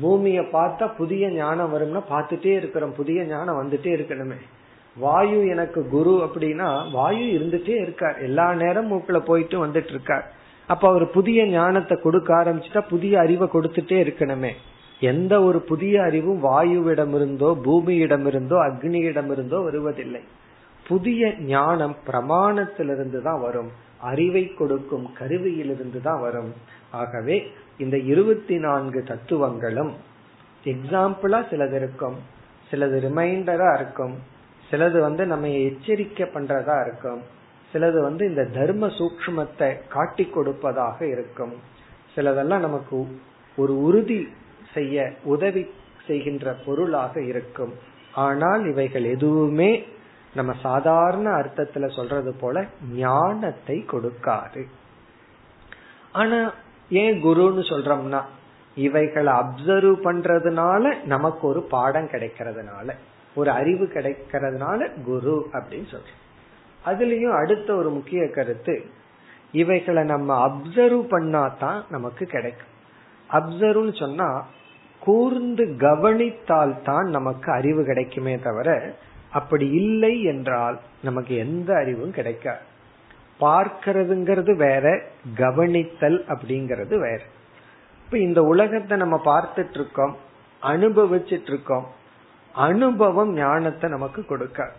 பூமிய பார்த்தா புதிய ஞானம் வரும்னா பார்த்துட்டே இருக்கிறோம். புதிய ஞானம் வந்துட்டே இருக்கணுமே. வாயு எனக்கு குரு அப்படின்னா வாயு இருந்துட்டே இருக்கார். எல்லா நேரம் மூக்குல போயிட்டு வந்துட்டு இருக்கார். அப்ப அவர் புதிய ஞானத்தை கொடுக்க ஆரம்பிச்சுட்டா புதிய அறிவை கொடுத்துட்டே இருக்கணுமே. எந்த ஒரு புதிய அறிவும் வாயுவிடமிருந்தோ பூமியிடமிருந்தோ அக்னியிடமிருந்தோ வருவதில்லை. புதிய ஞானம் பிரமாணத்திலிருந்து தான் வரும். அறிவை கொடுக்கும் கருவியிலிருந்து தான் வரும். ஆகவே இந்த இருபத்தி நான்கு தத்துவங்களும் எக்ஸாம்பிளா சிலது இருக்கும் சிலது ரிமைண்டரா இருக்கும் சிலது வந்து நம்ம எச்சரிக்கை பண்றதா இருக்கும் சிலது வந்து இந்த தர்ம சூக்மத்தை காட்டி கொடுப்பதாக இருக்கும். சிலதெல்லாம் நமக்கு ஒரு உறுதி செய்ய உதவி செய்கின்ற பொருளாக இருக்கும். ஆனால் இவைகள் எதுவுமே நம்ம சாதாரண அர்த்தத்துல சொல்றது போல ஞானத்தை கொடுக்காது. ஆனா ஏன் குருன்னு சொல்றோம்னா இவைகளை அப்சர்வ் பண்றதுனால நமக்கு ஒரு பாடம் கிடைக்கிறதுனால ஒரு அறிவு கிடைக்கிறதுனால குரு அப்படின்னு சொல்றோம். அதுலயும் அடுத்த ஒரு முக்கிய கருத்து இவைகளை நம்ம அப்சர்வ் பண்ணாதான் நமக்கு கிடைக்கும். அப்சர்வ்னு சொன்னா கூர்ந்து கவனித்தால் தான் நமக்கு அறிவு கிடைக்குமே தவிர அப்படி இல்லை என்றால் நமக்கு எந்த அறிவும் கிடைக்காது. பார்க்கிறதுங்கிறது வேற கவனித்தல் அப்படிங்கிறது வேற. இப்ப இந்த உலகத்தை நம்ம பார்த்துட்டு இருக்கோம் அனுபவிச்சுட்டு இருக்கோம் அனுபவம் ஞானத்தை நமக்கு கொடுக்க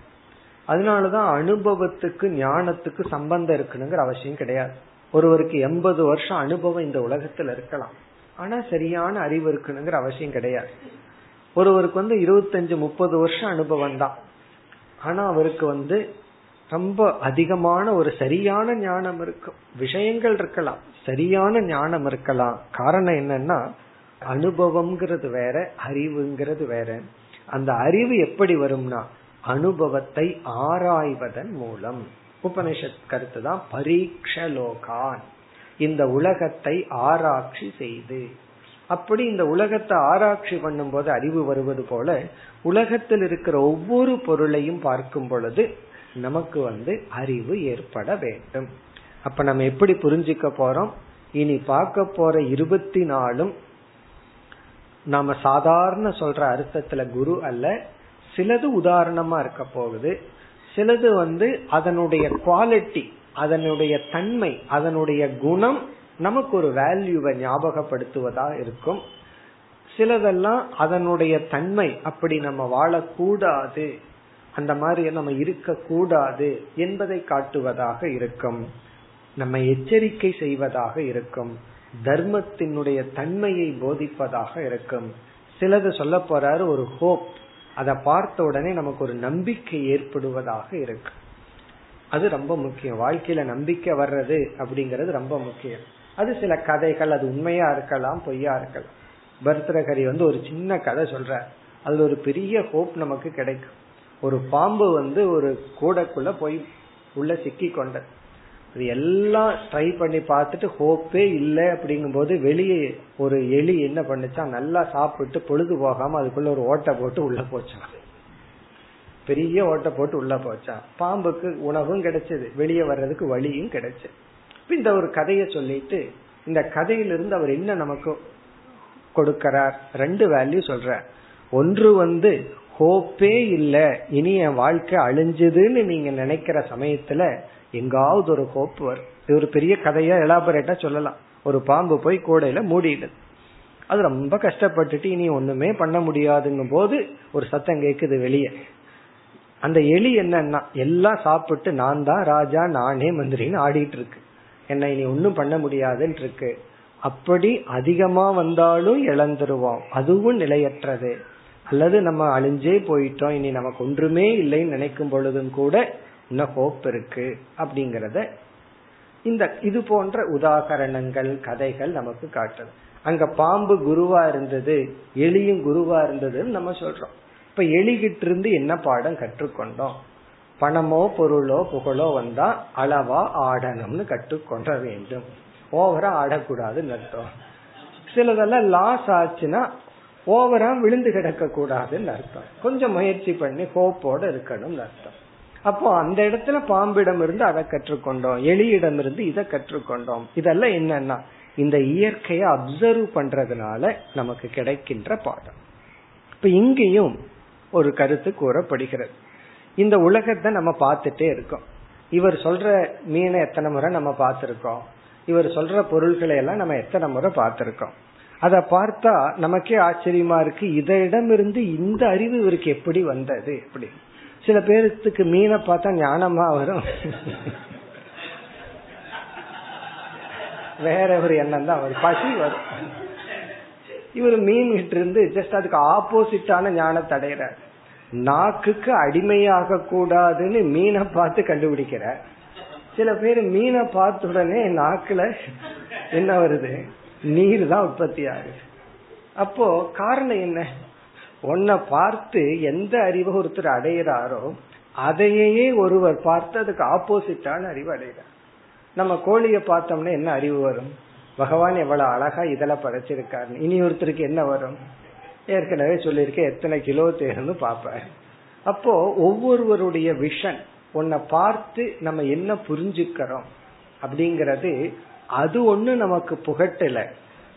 அதனாலதான் அனுபவத்துக்கு ஞானத்துக்கு சம்பந்தம் இருக்கணுங்கிற அவசியம் கிடையாது. ஒருவருக்கு எண்பது வருஷம் அனுபவம் இந்த உலகத்துல இருக்கலாம். ஆனா சரியான அறிவு இருக்கணுங்கிற அவசியம் கிடையாது. ஒருவருக்கு வந்து இருபத்தஞ்சு முப்பது வருஷம் அனுபவம் தான் ஆனா அவருக்கு வந்து ரொம்ப அதிகமான ஒரு சரியான ஞானம் இருக்கும். விஷயங்கள் இருக்கலாம். சரியான ஞானம் இருக்கலாம். காரணம் என்னன்னா அனுபவம்ங்கிறது வேற அறிவுங்கிறது வேற. அந்த அறிவு எப்படி வரும்னா அனுபவத்தை ஆராய்வதன் மூலம். உபனிஷத் கருத்து தான் பரீட்சலோகான் இந்த உலகத்தை ஆராய்ச்சி செய்து. அப்படி இந்த உலகத்தை ஆராய்ச்சி பண்ணும் போது அறிவு வருவது போல உலகத்தில் இருக்கிற ஒவ்வொரு பொருளையும் பார்க்கும் பொழுது நமக்கு வந்து அறிவு ஏற்பட வேண்டும். அப்ப நம்ம எப்படி புரிஞ்சுக்க போறோம்? இனி பார்க்க போற இருபத்தி நாலும் நாம சாதாரண சொல்ற அர்த்தத்துல குரு அல்ல சிலது உதாரணமா இருக்க போகுது. சிலது வந்து அதனுடைய குவாலிட்டி அதனுடைய தன்மை அதனுடைய குணம் நமக்கு ஒரு வேல்யூவை ஞாபகப்படுத்துவதா இருக்கும். சிலதெல்லாம் அதனுடைய தன்மை அப்படி நம்ம வாழக்கூடாது. அந்த மாதிரி நம்ம இருக்க கூடாது என்பதை காட்டுவதாக இருக்கும். நம்ம எச்சரிக்கை செய்வதாக இருக்கும். தர்மத்தினுடைய தன்மையை போதிப்பதாக இருக்கும். சிலது சொல்ல போறாரு ஒரு ஹோப் அதை பார்த்த உடனே நமக்கு ஒரு நம்பிக்கை ஏற்படுவதாக இருக்கு. அது ரொம்ப முக்கியம். வாழ்க்கையில நம்பிக்கை வர்றது அப்படிங்கறது ரொம்ப முக்கியம். அது சில கதைகள் அது உண்மையா இருக்கலாம் பொய்யா இருக்கலாம். பர்தரகரி வந்து ஒரு சின்ன கதை சொல்ற அதுல ஒரு பெரிய ஹோப் நமக்கு கிடைக்கும். ஒரு பாம்பு வந்து ஒரு கூடக்குள்ள போய் உள்ள சிக்கி கொண்டது. அது எல்லாம் ட்ரை பண்ணி பார்த்துட்டு ஹோப்பே இல்லை அப்படிங்கும் போது வெளியே ஒரு எலி என்ன பண்ணுச்சா நல்லா சாப்பிட்டு பொழுது போகாம அதுக்குள்ள ஒரு ஓட்டை போட்டு உள்ள போச்சான் பெரிய ஓட்டை போட்டு உள்ள போச்சான் பாம்புக்கு உணவும் கிடைச்சது வெளியே வர்றதுக்கு வழியும் கிடைச்சது இந்த ஒரு கதையை சொல்லிட்டு இந்த கதையிலிருந்து அவர் என்ன நமக்கு கொடுக்கிறார்? ரெண்டு வேல்யூ சொல்ற ஒன்று வந்து ஹோப்பே இல்ல. இனி என் வாழ்க்கை அழிஞ்சதுன்னு நீங்க நினைக்கிற சமயத்துல எங்காவது ஒரு ஹோப் வரும். இது ஒரு பெரிய கதையா எலாபரேட்டா சொல்லலாம். ஒரு பாம்பு போய் கூடையில மூடிடுது. அது ரொம்ப கஷ்டப்பட்டுட்டு இனி ஒண்ணுமே பண்ண முடியாதுங்கும் போது ஒரு சத்தம் கேக்குது வெளியே. அந்த எலி என்னன்னா எல்லாம் சாப்பிட்டு நான் தான் ராஜா நானே மந்திரின்னு ஆடிட்டு இருக்கு. என்ன இனி ஒன்னும் பண்ண முடியாதுன்னு இருக்கு. அப்படி அதிகமா வந்தாலும் இழந்துருவோம். அதுவும் நிலையற்றது. அல்லது நம்ம அழிஞ்சே போயிட்டோம் இனி நமக்கு ஒன்றுமே இல்லைன்னு நினைக்கும் பொழுதும் கூட இன்னும் ஹோப் இருக்கு அப்படிங்கறத இந்த இது போன்ற உதாகரணங்கள் கதைகள் நமக்கு காட்டுது. அங்க பாம்பு குருவா இருந்தது எலியும் குருவா இருந்ததுன்னு நம்ம சொல்றோம். இப்ப எலிகிட்ட இருந்து என்ன பாடம் கற்றுக்கொண்டோம்? பணமோ பொருளோ புகழோ வந்தா அளவா ஆடணும்னு கற்றுக்கொண்ட வேண்டும். ஓவரா ஆடக்கூடாதுன்னு அர்த்தம். சிலதெல்லாம் லாஸ் ஆச்சுன்னா ஓவரா விழுந்து கிடக்க கூடாதுன்னு அர்த்தம். கொஞ்சம் முயற்சி பண்ணி ஹோப்போட இருக்கணும்னு அர்த்தம். அப்போ அந்த இடத்துல பாம்பிடம் இருந்து அதை கற்றுக்கொண்டோம். எலியிடம் இருந்து இதை கற்றுக்கொண்டோம். இதெல்லாம் என்னன்னா இந்த இயற்கையை அப்சர்வ் பண்றதுனால நமக்கு கிடைக்கின்ற பாடம். இப்ப இங்கேயும் ஒரு கருத்து கூறப்படுகிறது. இந்த உலகத்தை நம்ம பார்த்துட்டே இருக்கோம். இவர் சொல்ற மீனை எத்தனை முறை நம்ம பார்த்திருக்கோம்? இவர் சொல்ற பொருள்களை எல்லாம் நம்ம எத்தனை முறை பார்த்திருக்கோம்? அதை பார்த்தா நமக்கே ஆச்சரியமா இருக்கு. இதனிடமிருந்து இந்த அறிவு இவருக்கு எப்படி வந்தது எப்படி சில பேருக்கு மீனை பார்த்தா ஞானமா வரும். வேற ஒரு எண்ணம் தான் வரும். பசி வரும். இவர் மீன் கிட்ட இருந்து ஜஸ்ட் அதுக்கு ஆப்போசிட்டான ஞானத்தை அடைகிறார் நாக்குக்கு அடிமையாக கூடாதுன்னு மீனை பார்த்து கண்டுபிடிக்கிற சில பேர் மீனை பார்த்த உடனே நாக்குல என்ன வருது? நீர் தான் உற்பத்தி ஆகுது. அப்போ காரணம் என்ன? உன்னை பார்த்து எந்த அறிவை ஒருத்தர் அடையிறாரோ அதையே ஒருவர் பார்த்து அதுக்கு ஆப்போசிட்டான அறிவு அடைகிறார். நம்ம கோழியை பார்த்தோம்னா என்ன அறிவு வரும்? பகவான் எவ்வளவு அழகா இதெல்லாம் படைச்சிருக்காரு இனி ஒருத்தருக்கு என்ன வரும்? ஏற்கனவே சொல்லியிருக்கேன் எத்தனை கிலோ தேர்ந்து பார்ப்பாரு. அப்போ ஒவ்வொருவருடைய விஷன் உன்னை பார்த்து நம்ம என்ன புரிஞ்சுக்கிறோம் அப்படிங்கறது அது ஒண்ணு நமக்கு புகட்டல.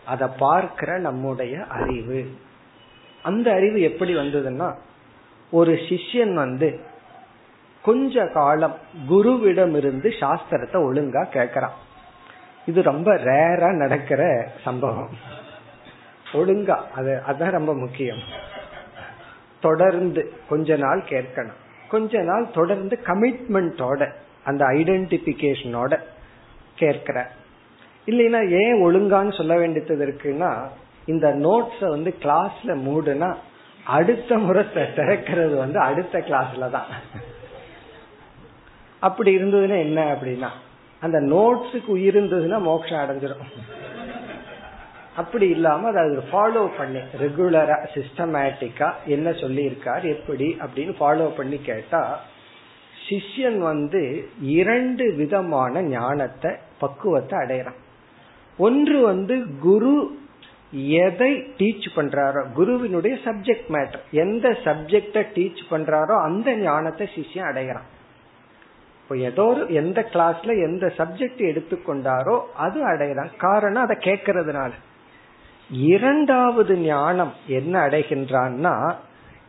அதை பார்க்கிற நம்முடைய அறிவு. அந்த அறிவு எப்படி வந்ததுன்னா ஒரு சிஷ்யன் வந்து கொஞ்ச காலம் குருவிடம் இருந்து சாஸ்திரத்தை ஒழுங்கா கேக்குறான் இது ரொம்ப ரேரா நடக்கிற சம்பவம். ஒழுங்கா அது அதான் ரொம்ப முக்கியம். தொடர்ந்து கொஞ்ச நாள் கேட்கணும். கொஞ்ச நாள் தொடர்ந்து கமிட்மெண்டோட அந்த ஐடென்டிபிகேஷனோட கேட்கிற. இல்லைன்னா ஏன் ஒழுங்கான்னு சொல்ல வேண்டியது இருக்குன்னா இந்த நோட்ஸ வந்து கிளாஸ்ல மூடுனா அடுத்த முறை திறக்கிறது வந்து அடுத்த கிளாஸ்ல தான். அப்படி இருந்ததுன்னா என்ன அப்படின்னா அந்த நோட்ஸுக்கு உயிர் மோட்சம் அடைஞ்சிடும் அப்படி இல்லாம அதை ஃபாலோ பண்ணி ரெகுலரா சிஸ்டமேட்டிக்கா என்ன சொல்லி இருக்கார் எப்படி அப்படின்னு ஃபாலோ பண்ணி கேட்டா சிஷ்யன் வந்து இரண்டு விதமான ஞானத்தை பக்குவத்தை அடையிறான் ஒன்று வந்து குரு எதை டீச் பண்றாரோ குருவினுடைய சப்ஜெக்ட் மேட்டர் எந்த சப்ஜெக்ட டீச் பண்றாரோ அந்த ஞானத்தை சிஷ்யன் அடைகிறான். இப்போ ஏதோ ஒரு எந்த கிளாஸ்ல எந்த சப்ஜெக்ட் எடுத்துக்கொண்டாரோ அது அடையலாம் காரணம் அதை கேட்கறதுனால. இரண்டாவது ஞானம் என்ன அடைகின்றான்னா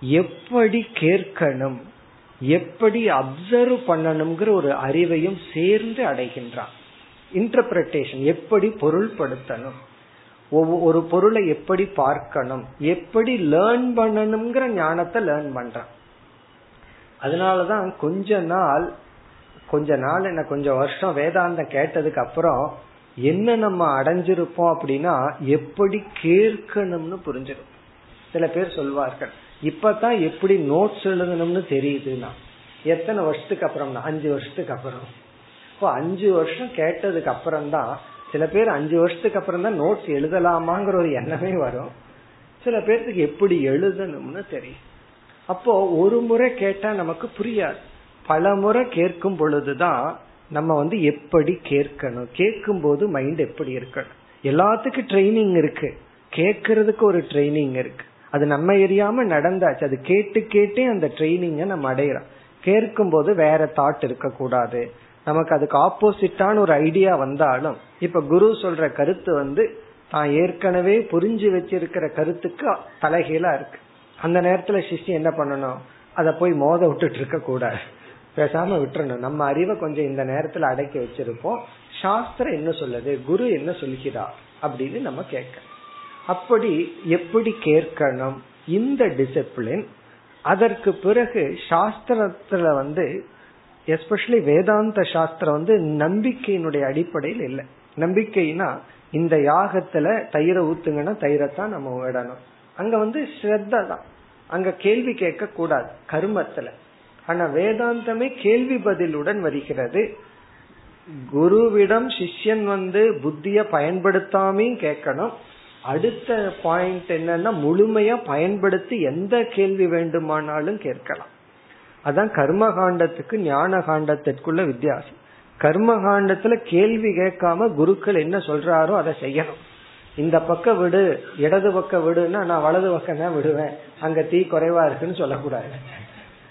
எப்படி கேட்கணும் எப்படி அப்சர்வ் பண்ணணுங்கிற ஒரு அறிவையும் சேர்ந்து அடைகின்றான். இன்டர்பிரேஷன் எப்படி பொருள்படுத்தணும்? ஒரு பொருளை எப்படி பார்க்கணும்? எப்படி லேர்ன் பண்ணணுங்கிற ஞானத்தை லேர்ன் பண்றான். அதனாலதான் கொஞ்ச நாள் கொஞ்ச நாள் என்ன கொஞ்சம் வருஷம் வேதாந்தம் கேட்டதுக்கு அப்புறம் என்ன நம்ம அடைஞ்சிருப்போம் அப்படின்னா எப்படி கேட்கணும்னு புரிஞ்சிடும். சில பேர் சொல்வார்கள் இப்பதான் எப்படி நோட்ஸ் எழுதணும்னு தெரியுதுன்னா எத்தனை வருஷத்துக்கு அப்புறம்னா அஞ்சு வருஷத்துக்கு அப்புறம். இப்போ அஞ்சு வருஷம் கேட்டதுக்கு அப்புறம் தான் சில பேர் அஞ்சு வருஷத்துக்கு அப்புறம் தான் நோட்ஸ் எழுதலாமாங்கிற ஒரு எண்ணமே வரும். சில பேர்த்துக்கு எப்படி எழுதணும்னு தெரியும். அப்போ ஒரு முறை கேட்டா நமக்கு புரியாது. பல முறை கேட்கும் பொழுதுதான் நம்ம வந்து எப்படி கேட்கணும். கேட்கும் போது மைண்ட் எப்படி இருக்கணும். எல்லாத்துக்கும் ட்ரைனிங் இருக்கு. கேட்கறதுக்கு ஒரு ட்ரைனிங் இருக்கு. அது நம்ம எரியாம நடந்தாச்சு. அது கேட்டு கேட்டே அந்த ட்ரைனிங்க நம்ம அடையிறோம். கேட்கும் போது வேற தாட் இருக்க கூடாது நமக்கு அதுக்கு ஆப்போசிட்டான ஒரு ஐடியா வந்தாலும் இப்ப குரு சொல்ற கருத்து வந்து தான் ஏற்கனவே புரிஞ்சு வச்சிருக்கிற கருத்துக்கு தலைகீழா இருக்கு. அந்த நேரத்துல சிஷ்யம் என்ன பண்ணணும்? அத போய் மோத விட்டுட்டு இருக்க கூடாது. பேசாம விட்டுறணும். நம்ம அறிவை கொஞ்சம் இந்த நேரத்துல அடக்கி வச்சிருப்போம். சாஸ்திரம் என்ன சொல்லுது? குரு என்ன சொல்கிறார் அப்படின்னு நம்ம கேட்க. அப்படி எப்படி கேட்கணும்? இந்த டிசிப்ளின் அதற்கு பிறகு சாஸ்திரத்துல வந்து எஸ்பெஷலி வேதாந்த சாஸ்திரம் வந்து நம்பிக்கையினுடைய அடிப்படையில் இல்லை. நம்பிக்கைனா இந்த யாகத்துல தயிரை ஊத்துங்கன்னா தயிரைத்தான் நம்ம விடணும் அங்க வந்து ஸ்ரத்த தான். அங்க கேள்வி கேட்க கூடாது கர்மத்துல. ஆனா வேதாந்தமே கேள்வி பதிலுடன் வருகிறது. குருவிடம் சிஷ்யன் வந்து புத்திய பயன்படுத்தாமையும் கேட்கணும். அடுத்த பாயிண்ட் என்னன்னா முழுமையா பயன்படுத்தி எந்த கேள்வி வேண்டுமானாலும் கேட்கலாம். அதான் கர்ம காண்டத்துக்கு ஞான காண்டத்திற்குள்ள வித்தியாசம். கர்ம காண்டத்துல கேள்வி கேட்காம குருக்கள் என்ன சொல்றாரோ அதை செய்யணும். இந்த பக்கம் விடு இடது பக்கம் விடுன்னா நான் வலது பக்கம் தான் விடுவேன். அங்க தீ குறைவா இருக்குன்னு சொல்லக்கூடாது.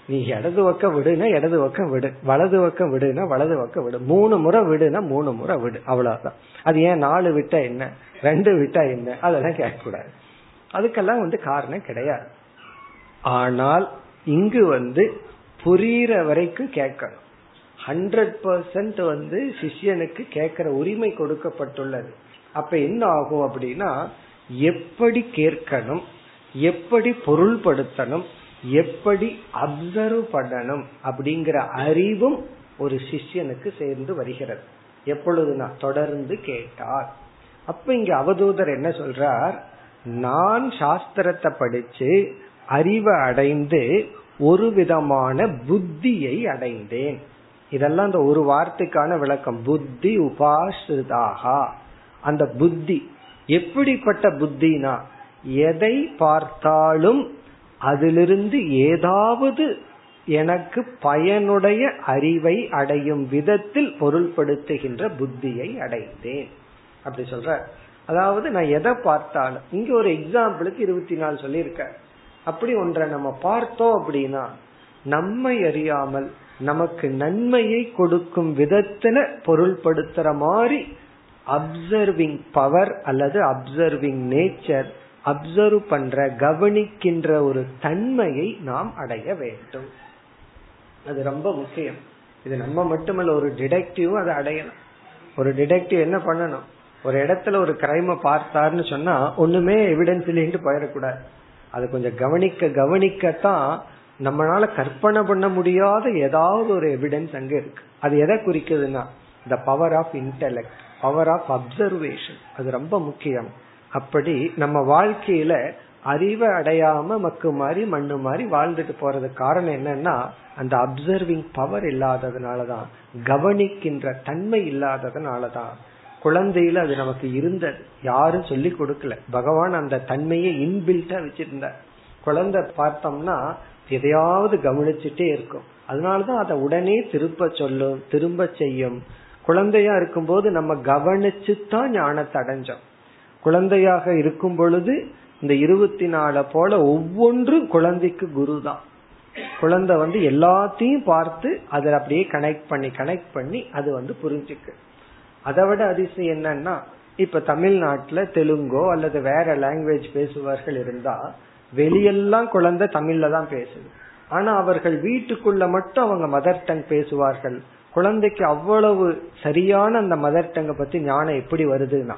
நீ இடது பக்கம் விடுனா இடது பக்கம் விடு. வலது பக்கம் விடுனா வலது பக்கம் விடு. மூணு முறை விடுனா மூணு முறை விடு. அவ்வளவுதான். அது ஏன் நாலு விட்டா என்ன? ரெண்டு விட்டா என்ன? அதெல்லாம் கேட்கக்கூடாது. அதுக்கெல்லாம் வந்து காரணம் கிடையாது. ஆனால் இங்கு வந்து புரியிற வரைக்கும் கேட்கணும். ஹண்ட்ரட் பர்சன்ட் வந்து சிஷியனுக்கு கேட்கிற உரிமை கொடுக்கப்பட்டுள்ளது. அப்ப என்ன ஆகும் அப்படின்னா எப்படி கேட்கணும் எப்படி பொருள்படுத்தணும் எப்படி அப்சர்வ் பண்ணணும் அப்படிங்கிற அறிவும் ஒரு சிஷ்யனுக்கு சேர்ந்து வருகிறது. எப்பொழுதுனா தொடர்ந்து கேட்டார் அப்ப இங்க அவதூதர் என்ன சொல்றார்? நான் சாஸ்திரத்தை படிச்சு அறிவை அடைந்து ஒரு விதமான புத்தியை அடைந்தேன். இதெல்லாம் அந்த ஒரு வார்த்தைக்கான விளக்கம். புத்தி உபாசிதாகா அந்த புத்தி எப்படிப்பட்ட புத்தினா எதை பார்த்தாலும் அதிலிருந்து ஏதாவது எனக்கு பயனுடைய அறிவை அடையும் விதத்தில் பொருள்படுத்துகின்ற புத்தியை அடைந்தேன். அப்படி சொல்ற அதாவது நான் எதை பார்த்தாலும் இங்க ஒரு எக்ஸாம்பிளுக்கு இருபத்தி நாலு சொல்லியிருக்க அப்படி ஒன்றை நம்ம பார்த்தோம் அப்படின்னா நம்மை அறியாமல் நமக்கு நன்மையை கொடுக்கும் விதத்துல பொருள்படுத்துற மாதிரி அப்சர்விங் பவர் அல்லது அப்சர்விங் நேச்சர் அப்சர்வ் பண்ற கவனிக்கின்ற ஒரு தன்மையை நாம் அடைய வேண்டும். அது ரொம்ப முக்கியம். இது நம்ம மட்டுமல்ல ஒரு டிடெக்டிவும் அதை அடையணும். ஒரு டிடெக்டிவ் என்ன பண்ணணும்? ஒரு இடத்துல ஒரு கிரைம பார்த்தாருன்னு சொன்னா ஒண்ணுமே எவிடன்ஸ் இல்லைன்ட்டு போயிடக்கூடாது. அது கொஞ்சம் கவனிக்க கவனிக்கத்தான் நம்மளால கற்பனை பண்ண முடியாத ஏதாவது ஒரு எவிடன்ஸ் அங்க இருக்கு. அது எதை குறிக்குதுன்னா the power of intellect power of observation அது ரொம்ப முக்கியம். அப்படி நம்ம வாழ்க்கையில அறிவை அடையாம மக்கு மாதிரி மண்ணு மாதிரி வாழ்ந்துட்டு போறது காரணம் என்னன்னா அந்த அப்சர்விங் பவர் இல்லாததுனாலதான் கவனிக்கின்ற தன்மை இல்லாததுனாலதான். குழந்தையில அது நமக்கு இருந்தது. யாரும் சொல்லி கொடுக்கல. பகவான் அந்த தன்மையை இன்பில்ட்டா வச்சிருந்தார். குழந்தை பார்த்தோம்னா எதையாவது கவனிச்சுட்டே இருக்கும். அதனாலதான் அதை உடனே திருப்ப சொல்லும் திரும்ப செய்யும். குழந்தையா இருக்கும்போது நம்ம கவனிச்சு தான் ஞானத்தை அடைஞ்சோம். குழந்தையாக இருக்கும் பொழுது இந்த இருபத்தி நாலு போல ஒவ்வொன்றும் குழந்தைக்கு குரு தான் குழந்தை வந்து எல்லாத்தையும் பார்த்து அதை அப்படியே கனெக்ட் பண்ணி கனெக்ட் பண்ணி அது வந்து புரிஞ்சுக்கு. அதை விட அதிசயம் என்னன்னா இப்ப தமிழ்நாட்டுல தெலுங்கோ அல்லது வேற லாங்குவேஜ் பேசுபவர்கள் இருந்தா வெளியெல்லாம் குழந்தை தமிழ்ல தான் பேசுது. ஆனா அவர்கள் வீட்டுக்குள்ள மட்டும் அவங்க மதர் டங் பேசுவார்கள். குழந்தைக்கு அவ்வளவு சரியான அந்த மதர் டங்க பத்தி ஞானம் எப்படி வருதுன்னா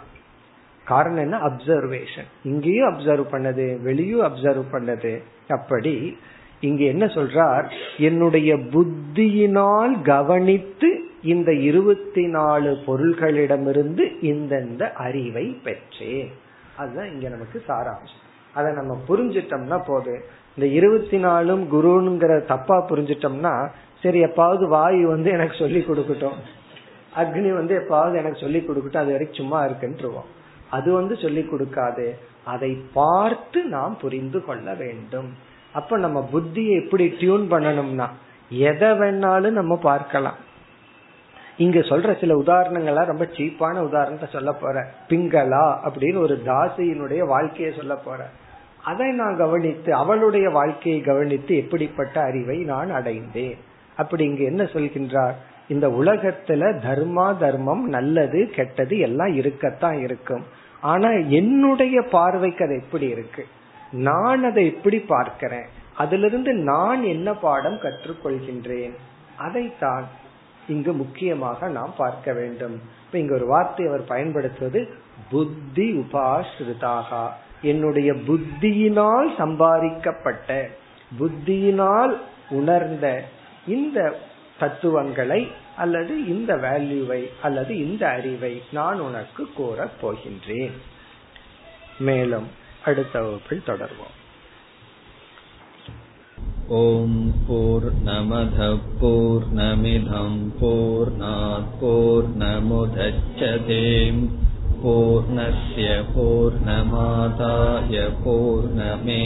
காரணம் என்ன? அப்சர்வேஷன் இங்கேயும் அப்சர்வ் பண்ணது வெளியும் அப்சர்வ் பண்ணது. அப்படி இங்க என்ன சொல்றார்? என்னுடைய புத்தியினால் கவனித்து இந்த இருபத்தி நாலு பொருள்களிடமிருந்து இந்தந்த அறிவை பெற்றேன். அதுதான் இங்க நமக்கு சாராம்சம். அதை நம்ம புரிஞ்சிட்டோம்னா போது இந்த இருபத்தி நாலும் குருங்கிற தப்பா புரிஞ்சிட்டோம்னா சரி எப்பாவது வாயு வந்து எனக்கு சொல்லி கொடுக்கட்டும். அக்னி வந்து எப்பாவது எனக்கு சொல்லி கொடுக்கட்டும். அது வரைக்கும் சும்மா இருக்குன்றுவோம். அது வந்து சொல்லி கொடுக்காது. அதை பார்த்து நாம் புரிந்து கொள்ள வேண்டும். அப்ப நம்ம புத்தியை எப்படி டியூன் பண்ணணும்னா எதை வேணாலும் நம்ம பார்க்கலாம். இங்க சொல்ற சில உதாரணங்கள்லாம் ரொம்ப சீப்பான உதாரணத்தை சொல்ல போற. பிங்களா அப்படின்னு ஒரு தாசியினுடைய வாழ்க்கையை சொல்ல போற. அதை நான் கவனித்து அவளுடைய வாழ்க்கையை கவனித்து எப்படிப்பட்ட அறிவை நான் அடைந்தேன். அப்படி இங்க என்ன சொல்கின்றார்? இந்த உலகத்துல தர்மா தர்மம் நல்லது கெட்டது எல்லாம் இருக்கத்தான் இருக்கும். ஆனா என்னுடைய பார்வைக்கு அது எப்படி இருக்கு? நான் அதை எப்படி பார்க்கிறேன்? அதிலிருந்து நான் என்ன பாடம் கற்றுக்கொள்கின்றேன்? அதைத்தான் இங்கு முக்கியமாக நாம் பார்க்க வேண்டும். இப்ப இங்க ஒரு வார்த்தை அவர் பயன்படுத்துவது புத்தி உபாசிரிதாக என்னுடைய புத்தியினால் சம்பாதிக்கப்பட்ட புத்தியினால் உணர்ந்த இந்த தத்துவங்களை அல்லது இந்த வேல்யூவை அல்லது இந்த அறிவை நான் உனக்கு கூறப் போகின்றேன். மேலும் அடுத்த வகுப்பில் தொடர்வோம் ॐ पूर्नमिधम्पूर्णात्पूर्नमुधच्छते पूर्णस्य पूर्णमादाय पूर्णमेवावशिष्यते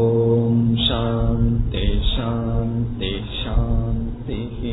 ॐ शान्ति शान्ति शान्तिः